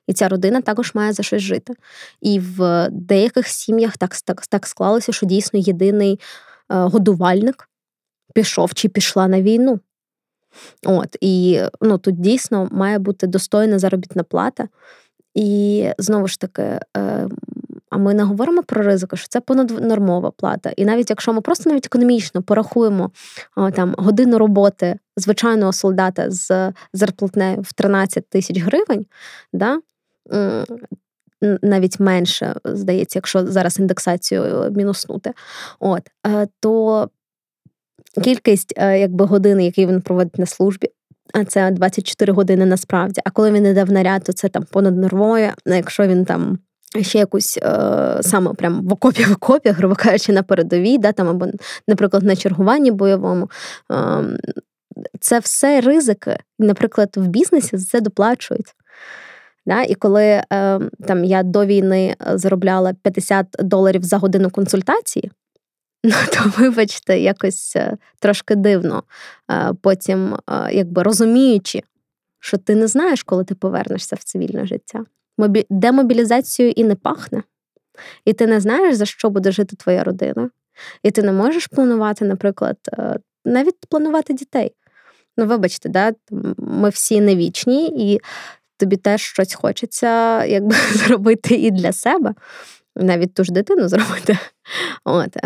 І ця родина також має за щось жити. І в деяких сім'ях так так, так склалося, що дійсно єдиний е, годувальник пішов чи пішла на війну. От, І ну, тут дійсно має бути достойна заробітна плата. І знову ж таки, е, а ми не говоримо про ризики, що це понаднормова плата. І навіть якщо ми просто навіть економічно порахуємо там годину роботи звичайного солдата з зарплатнею в 13 тисяч гривень, да, навіть менше, здається, якщо зараз індексацію мінуснути, от, е, то кількість е, якби, годин, які він проводить на службі, а це 24 години насправді. А коли він йде в наряд, то це там понад нормою, якщо він там ще якусь е, саме прям в окопі в окопі, грубо кажучи, на передовій, да, там або, наприклад, на чергуванні бойовому. Е, це все ризики. Наприклад, в бізнесі це доплачують. Да? І коли е, там я до війни заробляла 50 доларів за годину консультації, ну то, вибачте, якось е, трошки дивно. Е, потім, е, якби розуміючи, що ти не знаєш, коли ти повернешся в цивільне життя демобілізацією і не пахне. І ти не знаєш, за що буде жити твоя родина. І ти не можеш планувати, наприклад, е, навіть планувати дітей. Ну, вибачте, да? ми всі не вічні, і тобі теж щось хочеться якби зробити і для себе, навіть ту ж дитину зробити. От,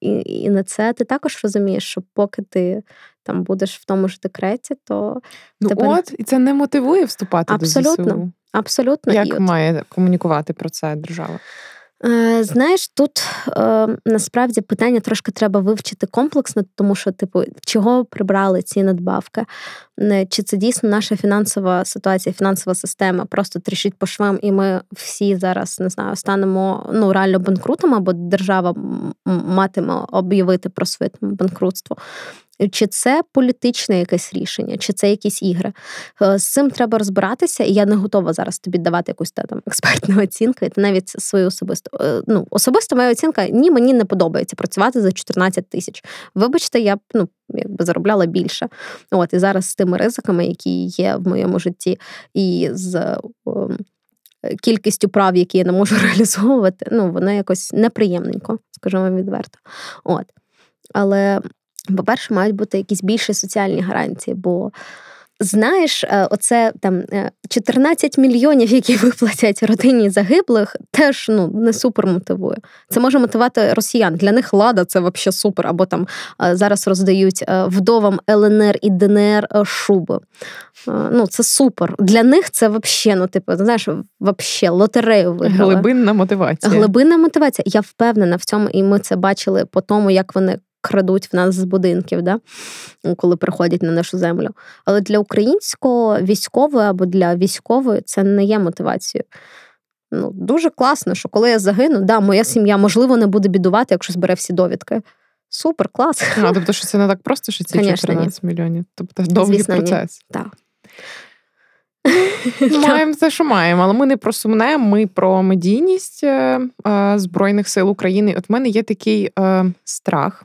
І і на це ти також розумієш, що поки ти там будеш в тому ж декреті, то. Ну тебе... от, і це не мотивує вступати Абсолютно. до ЗСУ. Абсолютно. Як і має комунікувати про це держава? Е, знаєш, тут е, насправді питання трошки треба вивчити комплексно, тому що, типу, чого прибрали ці надбавки? Чи це дійсно наша фінансова ситуація, фінансова система просто трішить по швам, і ми всі зараз не знаю, станемо ну реально банкрутами, або держава матиме об'явити про своє банкрутство? Чи це політичне якесь рішення, чи це якісь ігри? Е, з цим треба розбиратися, і я не готова зараз тобі давати якусь там експертну оцінку, і навіть свою особисту. Е, ну, особисто моя оцінка ні, мені не подобається працювати за 14 тисяч. Вибачте, я б ну, якби заробляла більше. От і зараз з тими ризиками, які є в моєму житті, і з. Кількістю прав, які я не можу реалізовувати, ну воно якось неприємненько, скажімо відверто. От. Але по-перше, мають бути якісь більші соціальні гарантії, бо. Знаєш, е, оце там 14 е, мільйонів, які виплатять родині загиблих, теж ну не супер мотивує. Це може мотивувати росіян. Для них лада це взагалі супер. Або там е, зараз роздають вдовам ЛНР і ДНР шуби. Ну це супер. Для них це взагалі, ну типу, знаєш, взагалі лотерею виграли. Глибинна мотивація. Глибинна мотивація. Я впевнена в цьому, і ми це бачили по тому, як вони крадуть в нас з будинків, да? коли приходять на нашу землю. Але для українського військової або для військової це не є мотивацією. Ну, Дуже класно, що коли я загину, да, моя сім'я можливо не буде бідувати, якщо збере всі довідки. Супер, клас. А, Тобто, що це не так просто, що ці 14 мільйонів. Тобто довгий Звісно, процес. Так. Маємо те, що маємо, але ми не про сумне, ми про медійність е, е, Збройних сил України. От в мене є такий е, страх.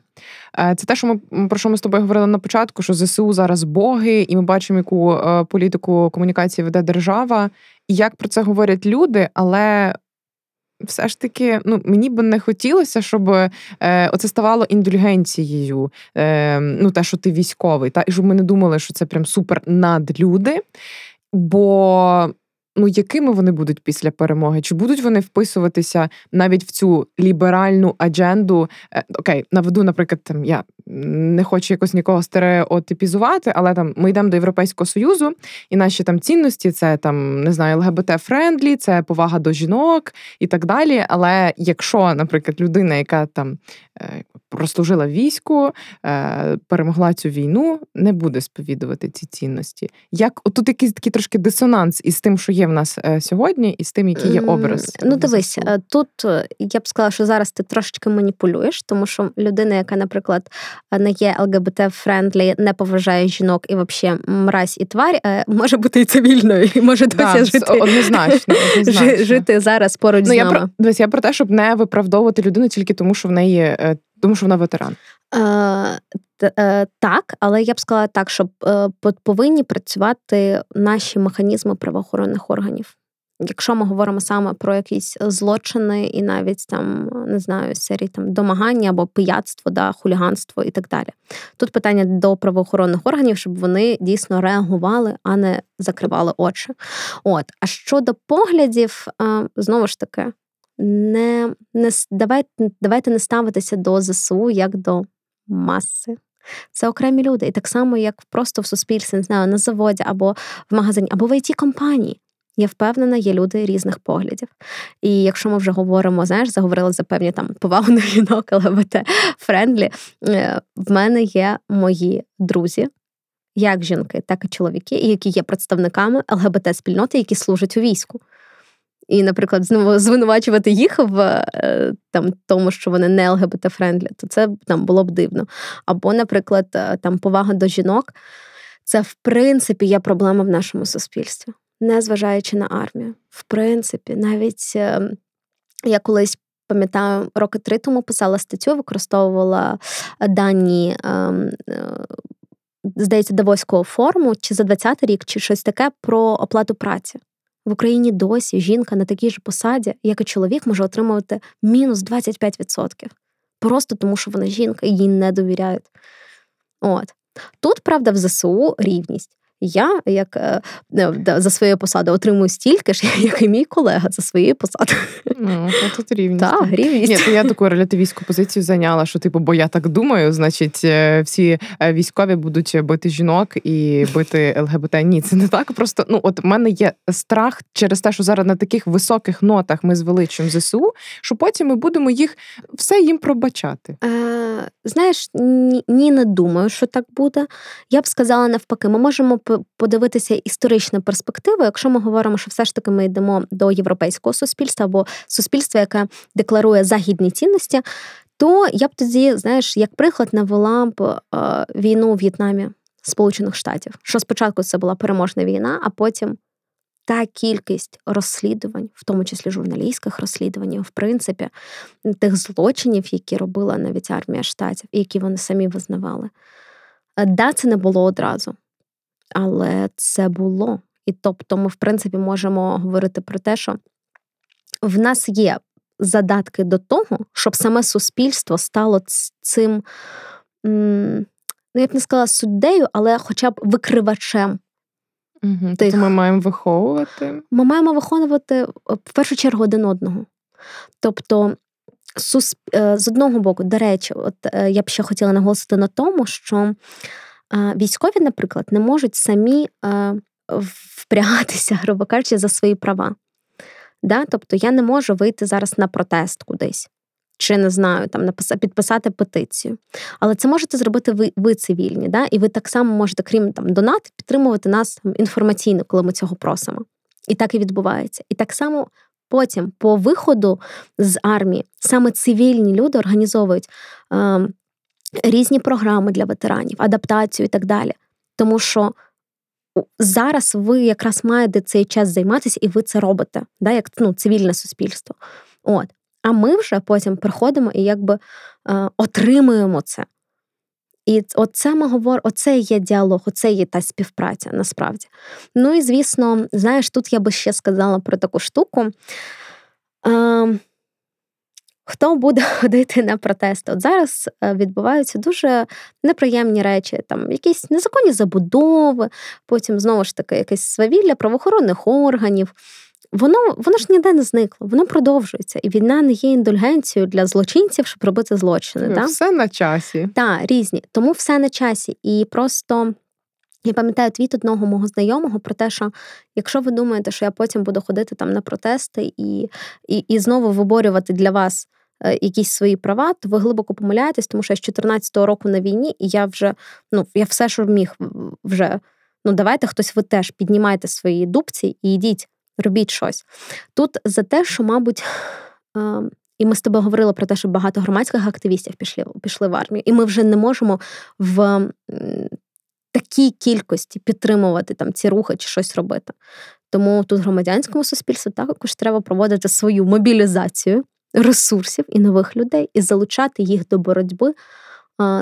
Е, це те, що ми про що ми з тобою говорили на початку, що ЗСУ зараз боги, і ми бачимо, яку е, політику комунікації веде держава, і як про це говорять люди, але. Все ж таки, ну мені би не хотілося, щоб е, оце ставало індульгенцією. Е, Ну, те, що ти військовий, та і щоб ми не думали, що це прям супер надлюди. Бо ну якими вони будуть після перемоги? Чи будуть вони вписуватися навіть в цю ліберальну адженду? Е, окей, наведу, наприклад, там я не хочу якось нікого стереотипізувати, але там ми йдемо до Європейського союзу, і наші там цінності це там не знаю, ЛГБТ-френдлі, це повага до жінок і так далі. Але якщо, наприклад, людина, яка там е, прослужила війську, е, перемогла цю війну, не буде сповідувати ці цінності. Як отут якийсь такий трошки дисонанс із тим, що є в нас е, сьогодні, і з тим, який є образ. Ну, дивись, тут я б сказала, що зараз ти трошечки маніпулюєш, тому що людина, яка, наприклад, не є ЛГБТ-френдлі, не поважає жінок і взагалі мразь і тварь, е, може бути і цивільною, і може досі да, жити однозначно, однозначно. жити зараз поруч ну, з я нами. Про, я про те, щоб не виправдовувати людину тільки тому, що в неї е, тому, що вона ветеран. Е, так, але я б сказала так, що повинні працювати наші механізми правоохоронних органів. Якщо ми говоримо саме про якісь злочини і навіть там не знаю серії там домагання або пияцтво, да, хуліганство і так далі. Тут питання до правоохоронних органів, щоб вони дійсно реагували, а не закривали очі. От, а щодо поглядів, знову ж таки, не, не давайте, давайте не ставитися до ЗСУ як до маси. Це окремі люди, і так само, як просто в суспільстві, не знаю, на заводі або в магазині, або в IT компанії я впевнена, є люди різних поглядів. І якщо ми вже говоримо, знаєш, заговорили за певні там повагу на жінок, ЛГБТ френдлі, е, в мене є мої друзі, як жінки, так і чоловіки, які є представниками ЛГБТ-спільноти, які служать у війську. І, наприклад, знову звинувачувати їх в е, там тому, що вони не ЛГБТ-френдлі, то це там було б дивно. Або, наприклад, е, там повага до жінок, це в принципі є проблема в нашому суспільстві незважаючи на армію. В принципі, навіть ем, я колись. Пам'ятаю, роки три тому писала статтю, використовувала дані, ем, е, здається, Давоського форуму, чи за 20-й рік, чи щось таке про оплату праці. В Україні досі жінка на такій ж посаді, як і чоловік, може отримувати мінус 25%. Просто тому, що вона жінка і їй не довіряють. От. Тут, правда, в ЗСУ рівність. Я, як е, за своєю посадою, отримую стільки ж, як і мій колега за своєю посадою. Ну, тут рівність. Так, рівність. Ні, то я таку релятивістську позицію зайняла, що типу, бо я так думаю, значить, е, всі е, військові будуть бити жінок і бити ЛГБТ. Ні, це не так. Просто ну, от в мене є страх через те, що зараз на таких високих нотах ми звеличуємо ЗСУ, що потім ми будемо їх все їм пробачати. Е, Знаєш, ні, ні, не думаю, що так буде. Я б сказала навпаки, ми можемо подивитися історичну перспективу, якщо ми говоримо, що все ж таки ми йдемо до європейського суспільства або суспільства, яке декларує західні цінності, то я б тоді, знаєш, як приклад навела б е, війну у В'єтнамі Сполучених Штатів, що спочатку це була переможна війна, а потім. Та кількість розслідувань, в тому числі журналістських розслідувань, в принципі, тих злочинів, які робила навіть армія штатів, і які вони самі визнавали. Е, да, це не було одразу але це було. І тобто, ми, в принципі, можемо говорити про те, що в нас є задатки до того, щоб саме суспільство стало цим, ну я б не сказала суддею, але хоча б викривачем. Угу. Тих. Ми маємо виховувати. Ми маємо виховувати в першу чергу один одного. Тобто, е, з одного боку, до речі, от е, я б ще хотіла наголосити на тому, що Військові, наприклад, не можуть самі впрягатися, грубо кажучи, за свої права. Да? Тобто я не можу вийти зараз на протест кудись. Чи не знаю, там підписати петицію. Але це можете зробити ви ви цивільні, да? і ви так само можете, крім там донат, підтримувати нас там, інформаційно, коли ми цього просимо. І так і відбувається. І так само потім, по виходу з армії, саме цивільні люди організовують ем, різні програми для ветеранів, адаптацію і так далі. Тому що зараз ви якраз маєте цей час займатися, і ви це робите, да, як ну, цивільне суспільство. От. А ми вже потім приходимо і якби е, отримуємо це. І оце ми говоримо, оце є діалог, оце є та співпраця насправді. Ну і звісно, знаєш, тут я би ще сказала про таку штуку. Е, Хто буде ходити на протести? От зараз е, відбуваються дуже неприємні речі, там якісь незаконні забудови, потім знову ж таки якесь свавілля правоохоронних органів. Воно воно ж ніде не зникло, воно продовжується, і війна не є індульгенцією для злочинців, щоб робити злочини. Так? Все на часі. Так, різні. Тому все на часі. І просто я пам'ятаю твіт одного мого знайомого про те, що якщо ви думаєте, що я потім буду ходити там на протести і, і, і знову виборювати для вас. Е, якісь свої права, то ви глибоко помиляєтесь, тому що я з 14-го року на війні, і я вже ну я все, що міг вже. Ну, давайте хтось ви теж піднімайте свої дубці і йдіть, робіть щось. Тут за те, що, мабуть, е, і ми з тобою говорили про те, що багато громадських активістів пішли пішли в армію, і ми вже не можемо в такій кількості підтримувати там ці рухи чи щось робити. Тому тут громадянському суспільству також треба проводити свою мобілізацію ресурсів і нових людей, і залучати їх до боротьби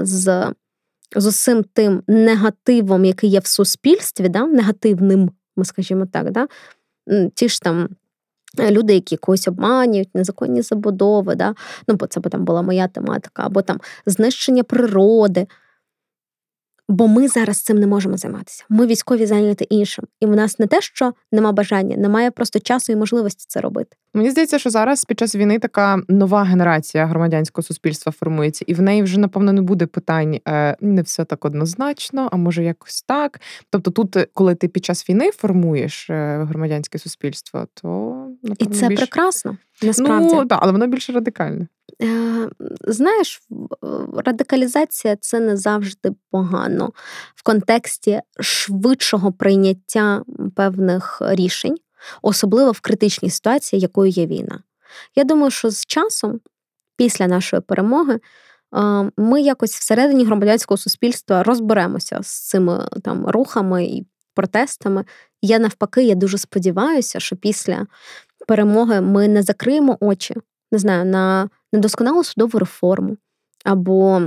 з з усім тим негативом, який є в суспільстві, да, негативним, ми скажімо так, да, ті ж там. Люди, які когось обманюють, незаконні забудови, да? ну бо це б там була моя тематика, або там знищення природи, Бо ми зараз цим не можемо займатися. Ми військові зайняті іншим. І в нас не те, що нема бажання, немає просто часу і можливості це робити. Мені здається, що зараз під час війни така нова генерація громадянського суспільства формується, і в неї вже, напевно, не буде питань е, не все так однозначно, а може якось так. Тобто, тут, коли ти під час війни формуєш е, громадянське суспільство, то напевно, і це більш... прекрасно. Насправді. Ну так, але воно більше радикальне. Е, знаєш, радикалізація це не завжди погано в контексті швидшого прийняття певних рішень, особливо в критичній ситуації, якою є війна. Я думаю, що з часом, після нашої перемоги, е, ми якось всередині громадянського суспільства розберемося з цими там рухами і протестами. Я навпаки, я дуже сподіваюся, що після перемоги ми не закриємо очі, не знаю, на недосконалу судову реформу, або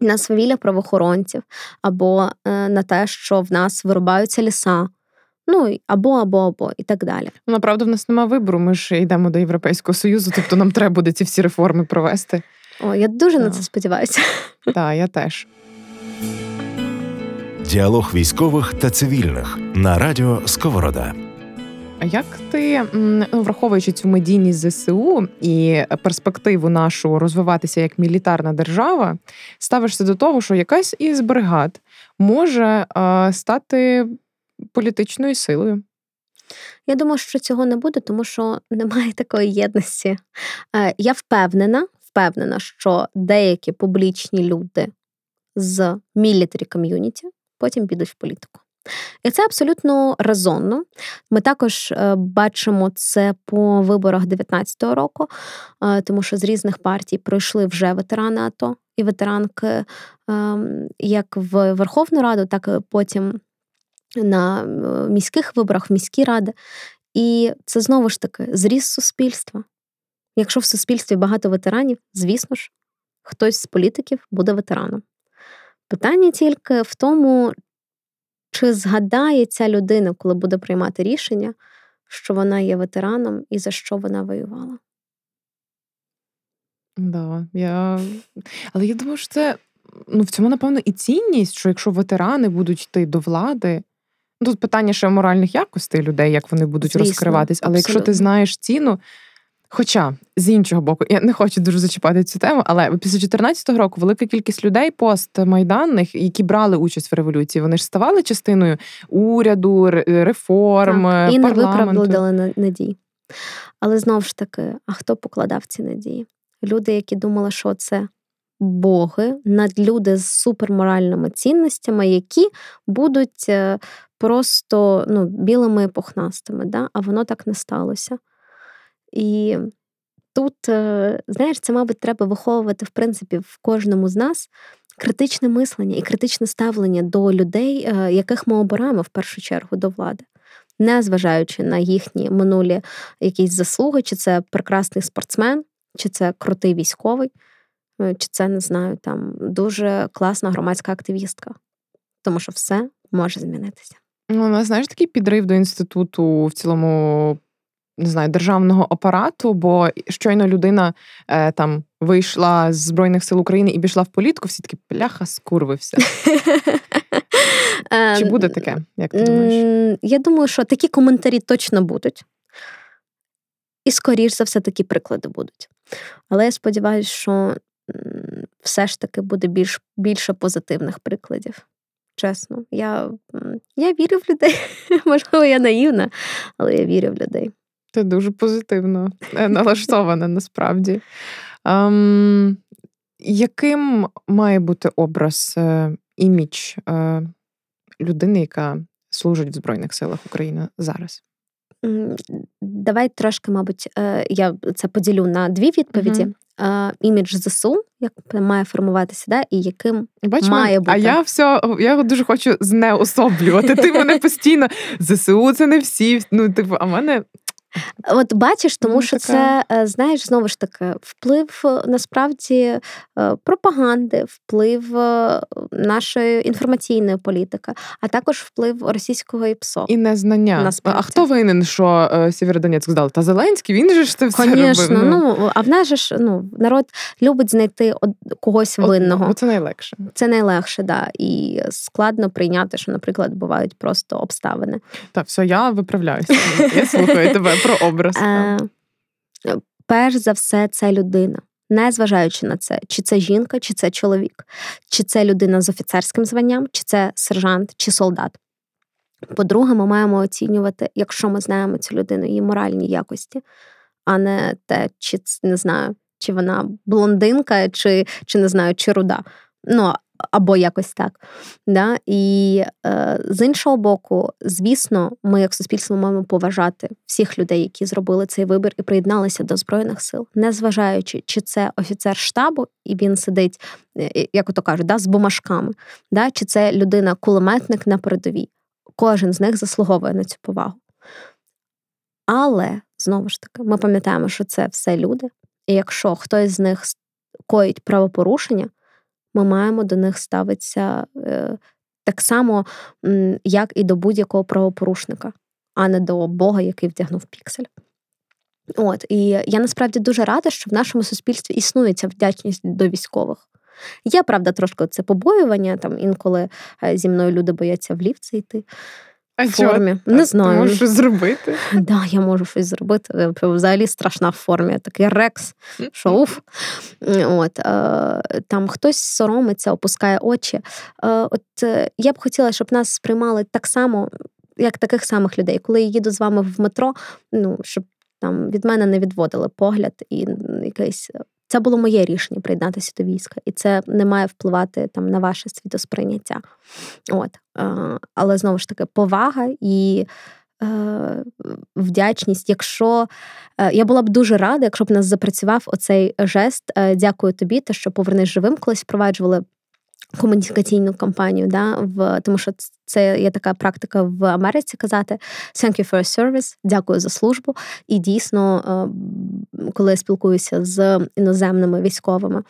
на свавілля правоохоронців, або е, на те, що в нас вирубаються ліса. Ну або, або, або, і так далі. Ну, направду, в нас немає вибору. Ми ж йдемо до Європейського Союзу, тобто нам треба буде ці всі реформи провести. О, я дуже на це сподіваюся. Так, я теж. Діалог військових та цивільних на радіо Сковорода. А як ти, ну, враховуючи цю медійність ЗСУ і перспективу нашу розвиватися як мілітарна держава, ставишся до того, що якась із бригад може стати політичною силою? Я думаю, що цього не буде, тому що немає такої єдності. Е, я впевнена, впевнена, що деякі публічні люди з мілітарі ком'юніті потім підуть в політику. І це абсолютно резонно. Ми також е, бачимо це по виборах 19-го року, е, тому що з різних партій пройшли вже ветерани АТО і ветеранки ем, як в Верховну Раду, так і потім на е, міських виборах, в міські ради. І це знову ж таки зріс суспільства. Якщо в суспільстві багато ветеранів, звісно ж, хтось з політиків буде ветераном. Питання тільки в тому, чи згадає ця людина, коли буде приймати рішення, що вона є ветераном і за що вона воювала? Да, я... Але я думаю, що це ну, в цьому, напевно, і цінність, що якщо ветерани будуть йти до влади, ну, тут питання ще моральних якостей людей, як вони будуть Звісно, розкриватись. Але абсолютно. якщо ти знаєш ціну, Хоча з іншого боку, я не хочу дуже зачіпати цю тему, але після 2014 року велика кількість людей постмайданних, які брали участь в революції, вони ж ставали частиною уряду, реформ так, і не виправдали надій. Але знову ж таки, а хто покладав ці надії? Люди, які думали, що це боги, надлюди з суперморальними цінностями, які будуть е, просто ну, білими пухнастими, да? а воно так не сталося. І тут, е, знаєш, це, мабуть, треба виховувати, в принципі, в кожному з нас критичне мислення і критичне ставлення до людей, е, яких ми обираємо в першу чергу до влади. Не зважаючи на їхні минулі якісь заслуги, чи це прекрасний спортсмен, чи це крутий військовий, е, чи це не знаю, там дуже класна громадська активістка, тому що все може змінитися. Ну, у нас знаєш такий підрив до інституту в цілому не знаю, державного апарату, бо щойно людина е, там вийшла з Збройних сил України і пішла в політику, всі такі пляха скурвився. Чи буде таке, як ти думаєш? Я думаю, що такі коментарі точно будуть. І, скоріш за все, такі приклади будуть. Але я сподіваюся, що все ж таки буде більш, більше позитивних прикладів. Чесно, я я вірю в людей. Можливо, я наївна, але я вірю в людей. Ти дуже позитивно е, налаштована насправді. Ем, Яким має бути образ, е, імідж е, людини, яка служить в Збройних силах України зараз? Давай трошки, мабуть, е, я це поділю на дві відповіді. Угу. Імідж ЗСУ, як має формуватися, да, і яким Бач, має бути. А я все, я дуже хочу знеособлювати. Ти мене постійно ЗСУ це не всі. Ну, типу, а мене От бачиш, тому ну, що така... це, е, знаєш, знову ж таки, вплив е, насправді е, пропаганди, вплив нашої інформаційної політики, а також вплив російського ІПСО. І незнання. Насправді. А хто винен, що Сєвєродонецьк здали? Та Зеленський, він же ж це все Конечно, робив. Ну. ну, а в нас же ж ну, народ любить знайти когось винного. От, це найлегше. Це найлегше, да. І складно прийняти, що, наприклад, бувають просто обставини. Так, все, я виправляюся. Я слухаю тебе про образ. Е, Перш за все, це людина. Не зважаючи на це, чи це жінка, чи це чоловік, чи це людина з офіцерським званням, чи це сержант, чи солдат. По-друге, ми маємо оцінювати, якщо ми знаємо цю людину, її моральні якості, а не те, чи не знаю, чи вона блондинка, чи чи не знаю, чи руда. Ну, або якось так. Да? І е, з іншого боку, звісно, ми, як суспільство, маємо поважати всіх людей, які зробили цей вибір і приєдналися до Збройних сил, незважаючи, чи це офіцер штабу, і він сидить, е, як ото кажуть, да, з бумажками, да? чи це людина-кулеметник на передовій. Кожен з них заслуговує на цю повагу. Але знову ж таки, ми пам'ятаємо, що це все люди, і якщо хтось з них коїть правопорушення ми маємо до них ставитися е, так само, як і до будь-якого правопорушника, а не до Бога, який вдягнув піксель. От, І я насправді дуже рада, що в нашому суспільстві існує ця вдячність до військових. Є, правда, трошки це побоювання, там інколи е, зі мною люди бояться в лівці йти. А формі. Чого? Не знаю. Ти можеш щось зробити? Так, да, я можу щось зробити. Взагалі страшна в формі. Такий рекс, що уф. От, е, Там хтось соромиться, опускає очі. Е, от е, Я б хотіла, щоб нас сприймали так само, як таких самих людей. Коли я їду з вами в метро, ну, щоб там від мене не відводили погляд і якийсь це було моє рішення приєднатися до війська, і це не має впливати там на ваше світосприйняття. От. Е, але знову ж таки, повага і. Е, вдячність, якщо е, я була б дуже рада, якщо б нас запрацював оцей жест. Дякую тобі, те, що повернеш живим, колись впроваджували комунікаційну кампанію, да, в тому, що це є така практика в Америці казати «Thank you for your service», дякую за службу. І дійсно, е, коли я спілкуюся з іноземними військовими,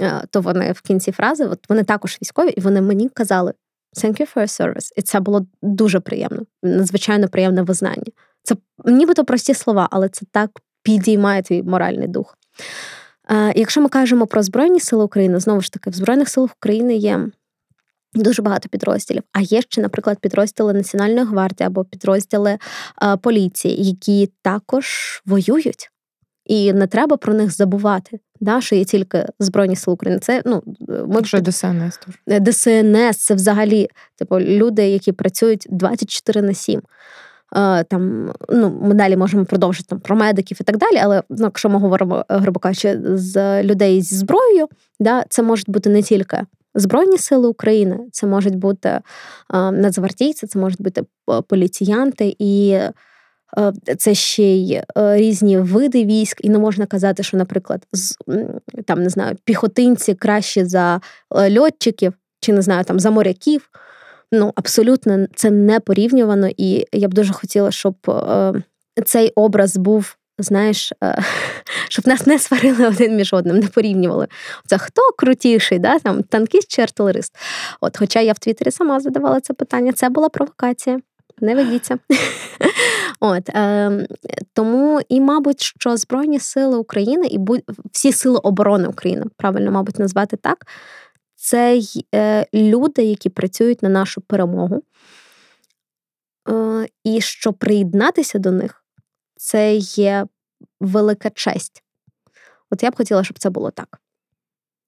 е, то вони в кінці фрази, от вони також військові, і вони мені казали «Thank you for your service». І це було дуже приємно, надзвичайно приємне визнання. Це нібито прості слова, але це так підіймає твій моральний дух. Якщо ми кажемо про Збройні Сили України, знову ж таки, в Збройних силах України є. Дуже багато підрозділів. А є ще, наприклад, підрозділи Національної гвардії або підрозділи поліції, які також воюють, і не треба про них забувати. Да, Що є тільки Збройні Сили України. Це ну ми що ДСНС е, ДСНС це взагалі типу люди, які працюють 24 на 7. Е, там ну ми далі можемо продовжити там про медиків і так далі. Але ну, якщо ми говоримо, е, грубо кажучи, з людей зі зброєю, да, це можуть бути не тільки Збройні сили України, це можуть бути е, нацгвардійці, це можуть бути поліціянти і це ще й різні види військ, і не можна казати, що, наприклад, там не знаю, піхотинці краще за льотчиків, чи не знаю, там за моряків. Ну, абсолютно це не порівнювано, і я б дуже хотіла, щоб цей образ був знаєш, е, щоб нас не сварили один між одним, не порівнювали. Це хто крутіший, да? там, танкіст чи артилерист? От, Хоча я в Твіттері сама задавала це питання, це була провокація. Не ведіться. От, е, Тому і, мабуть, що Збройні Сили України і будь всі сили оборони України, правильно, мабуть, назвати так, це е, люди, які працюють на нашу перемогу. Е, І що приєднатися до них це є велика честь. От я б хотіла, щоб це було так.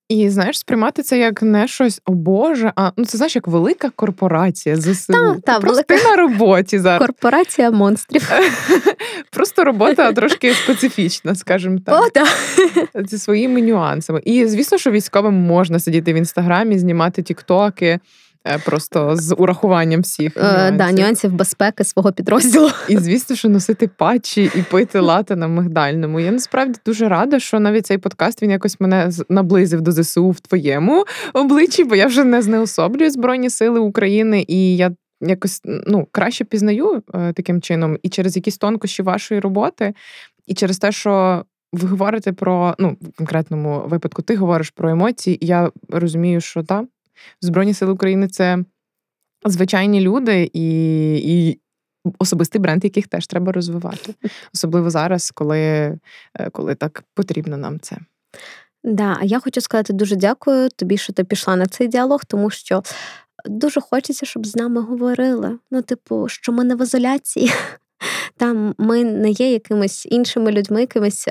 І знаєш, сприймати це як не щось, о Боже, а ну це знаєш, як велика корпорація ЗСУ. Та, та, Просто велика... на роботі зараз. Корпорація монстрів. Просто робота трошки специфічна, скажімо так. О, так. Зі своїми нюансами. І звісно, що військовим можна сидіти в інстаграмі, знімати тіктоки. Е, просто з урахуванням всіх е, нюансів. Да, нюансів безпеки свого підрозділу. І звісно, що носити патчі і пити лати на мигдальному. Я насправді дуже рада, що навіть цей подкаст він якось мене наблизив до ЗСУ в твоєму обличчі, бо я вже не знеособлюю Збройні Сили України, і я якось ну краще пізнаю е, таким чином і через якісь тонкощі вашої роботи, і через те, що. Ви говорите про ну в конкретному випадку, ти говориш про емоції, і я розумію, що так, Збройні сили України це звичайні люди і, і особистий бренд, яких теж треба розвивати, особливо зараз, коли, е, коли так потрібно нам це. Да, а я хочу сказати дуже дякую тобі, що ти пішла на цей діалог, тому що дуже хочеться, щоб з нами говорили. Ну, типу, що ми не в ізоляції. Там ми не є якимись іншими людьми, якимись,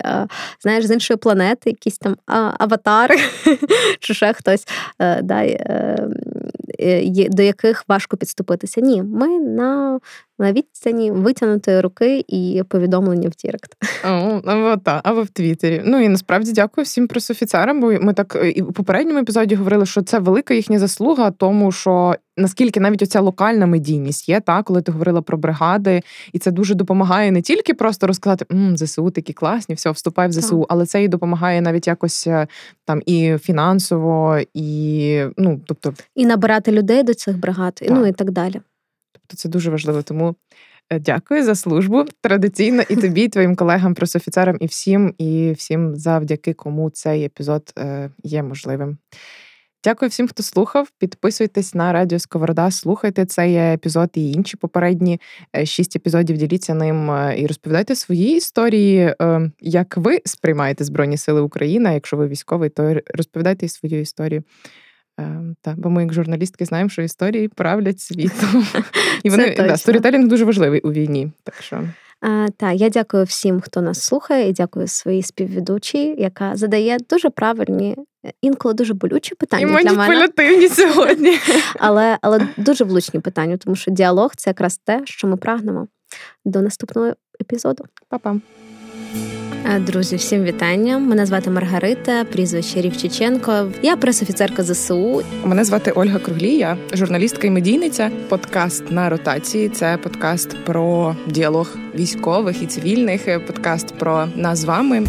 знаєш, з іншої планети, якісь там аватари, чи ще хтось, е, да, е, е, до яких важко підступитися. Ні, ми на на відстані витягнутої руки і повідомлення в Direct. Або та, або в Твіттері. Ну і насправді дякую всім пресофіцерам, бо ми так і в попередньому епізоді говорили, що це велика їхня заслуга, тому що наскільки навіть оця локальна медійність є, та коли ти говорила про бригади, і це дуже допомагає не тільки просто розказати М, ЗСУ такі класні, все, вступай в ЗСУ, так. але це і допомагає навіть якось е, там і фінансово, і ну тобто і набирати людей до цих бригад, так. ну і так далі. Тобто це дуже важливо. Тому е, дякую за службу традиційно і тобі, і твоїм колегам, пресофіцерам, і всім, і всім, завдяки кому цей епізод е, є можливим. Дякую всім, хто слухав. Підписуйтесь на Радіо Сковорода, слухайте цей епізод і інші попередні е, шість епізодів. Діліться ним і розповідайте свої історії, як ви сприймаєте Збройні Сили України. Якщо ви військовий, то розповідайте свою історію. Ем, та, бо ми, як журналістки, знаємо, що історії правлять світом. І вони да, сторітелінг дуже важливий у війні. Так що. Так, я дякую всім, хто нас слухає, і дякую своїй співведучій, яка задає дуже правильні, інколи дуже болючі питання. І для маніпулятивні сьогодні. Але але дуже влучні питання, тому що діалог це якраз те, що ми прагнемо. До наступного епізоду. Па-па. Е, друзі, всім вітання. Мене звати Маргарита, прізвище Рівчиченко. Я пресофіцерка ЗСУ. Мене звати Ольга Круглія, журналістка і медійниця. Подкаст на ротації. Це подкаст про діалог військових і цивільних. Подкаст про нас з вами.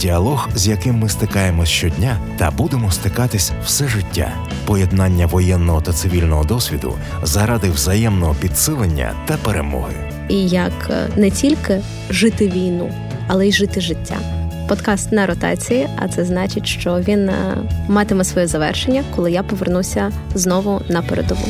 Діалог, з яким ми стикаємось щодня, та будемо стикатись все життя. Поєднання воєнного та цивільного досвіду заради взаємного підсилення та перемоги. І як е, не тільки жити війну але й жити життя. Подкаст на ротації, а це значить, що він е, матиме своє завершення, коли я повернуся знову на передову.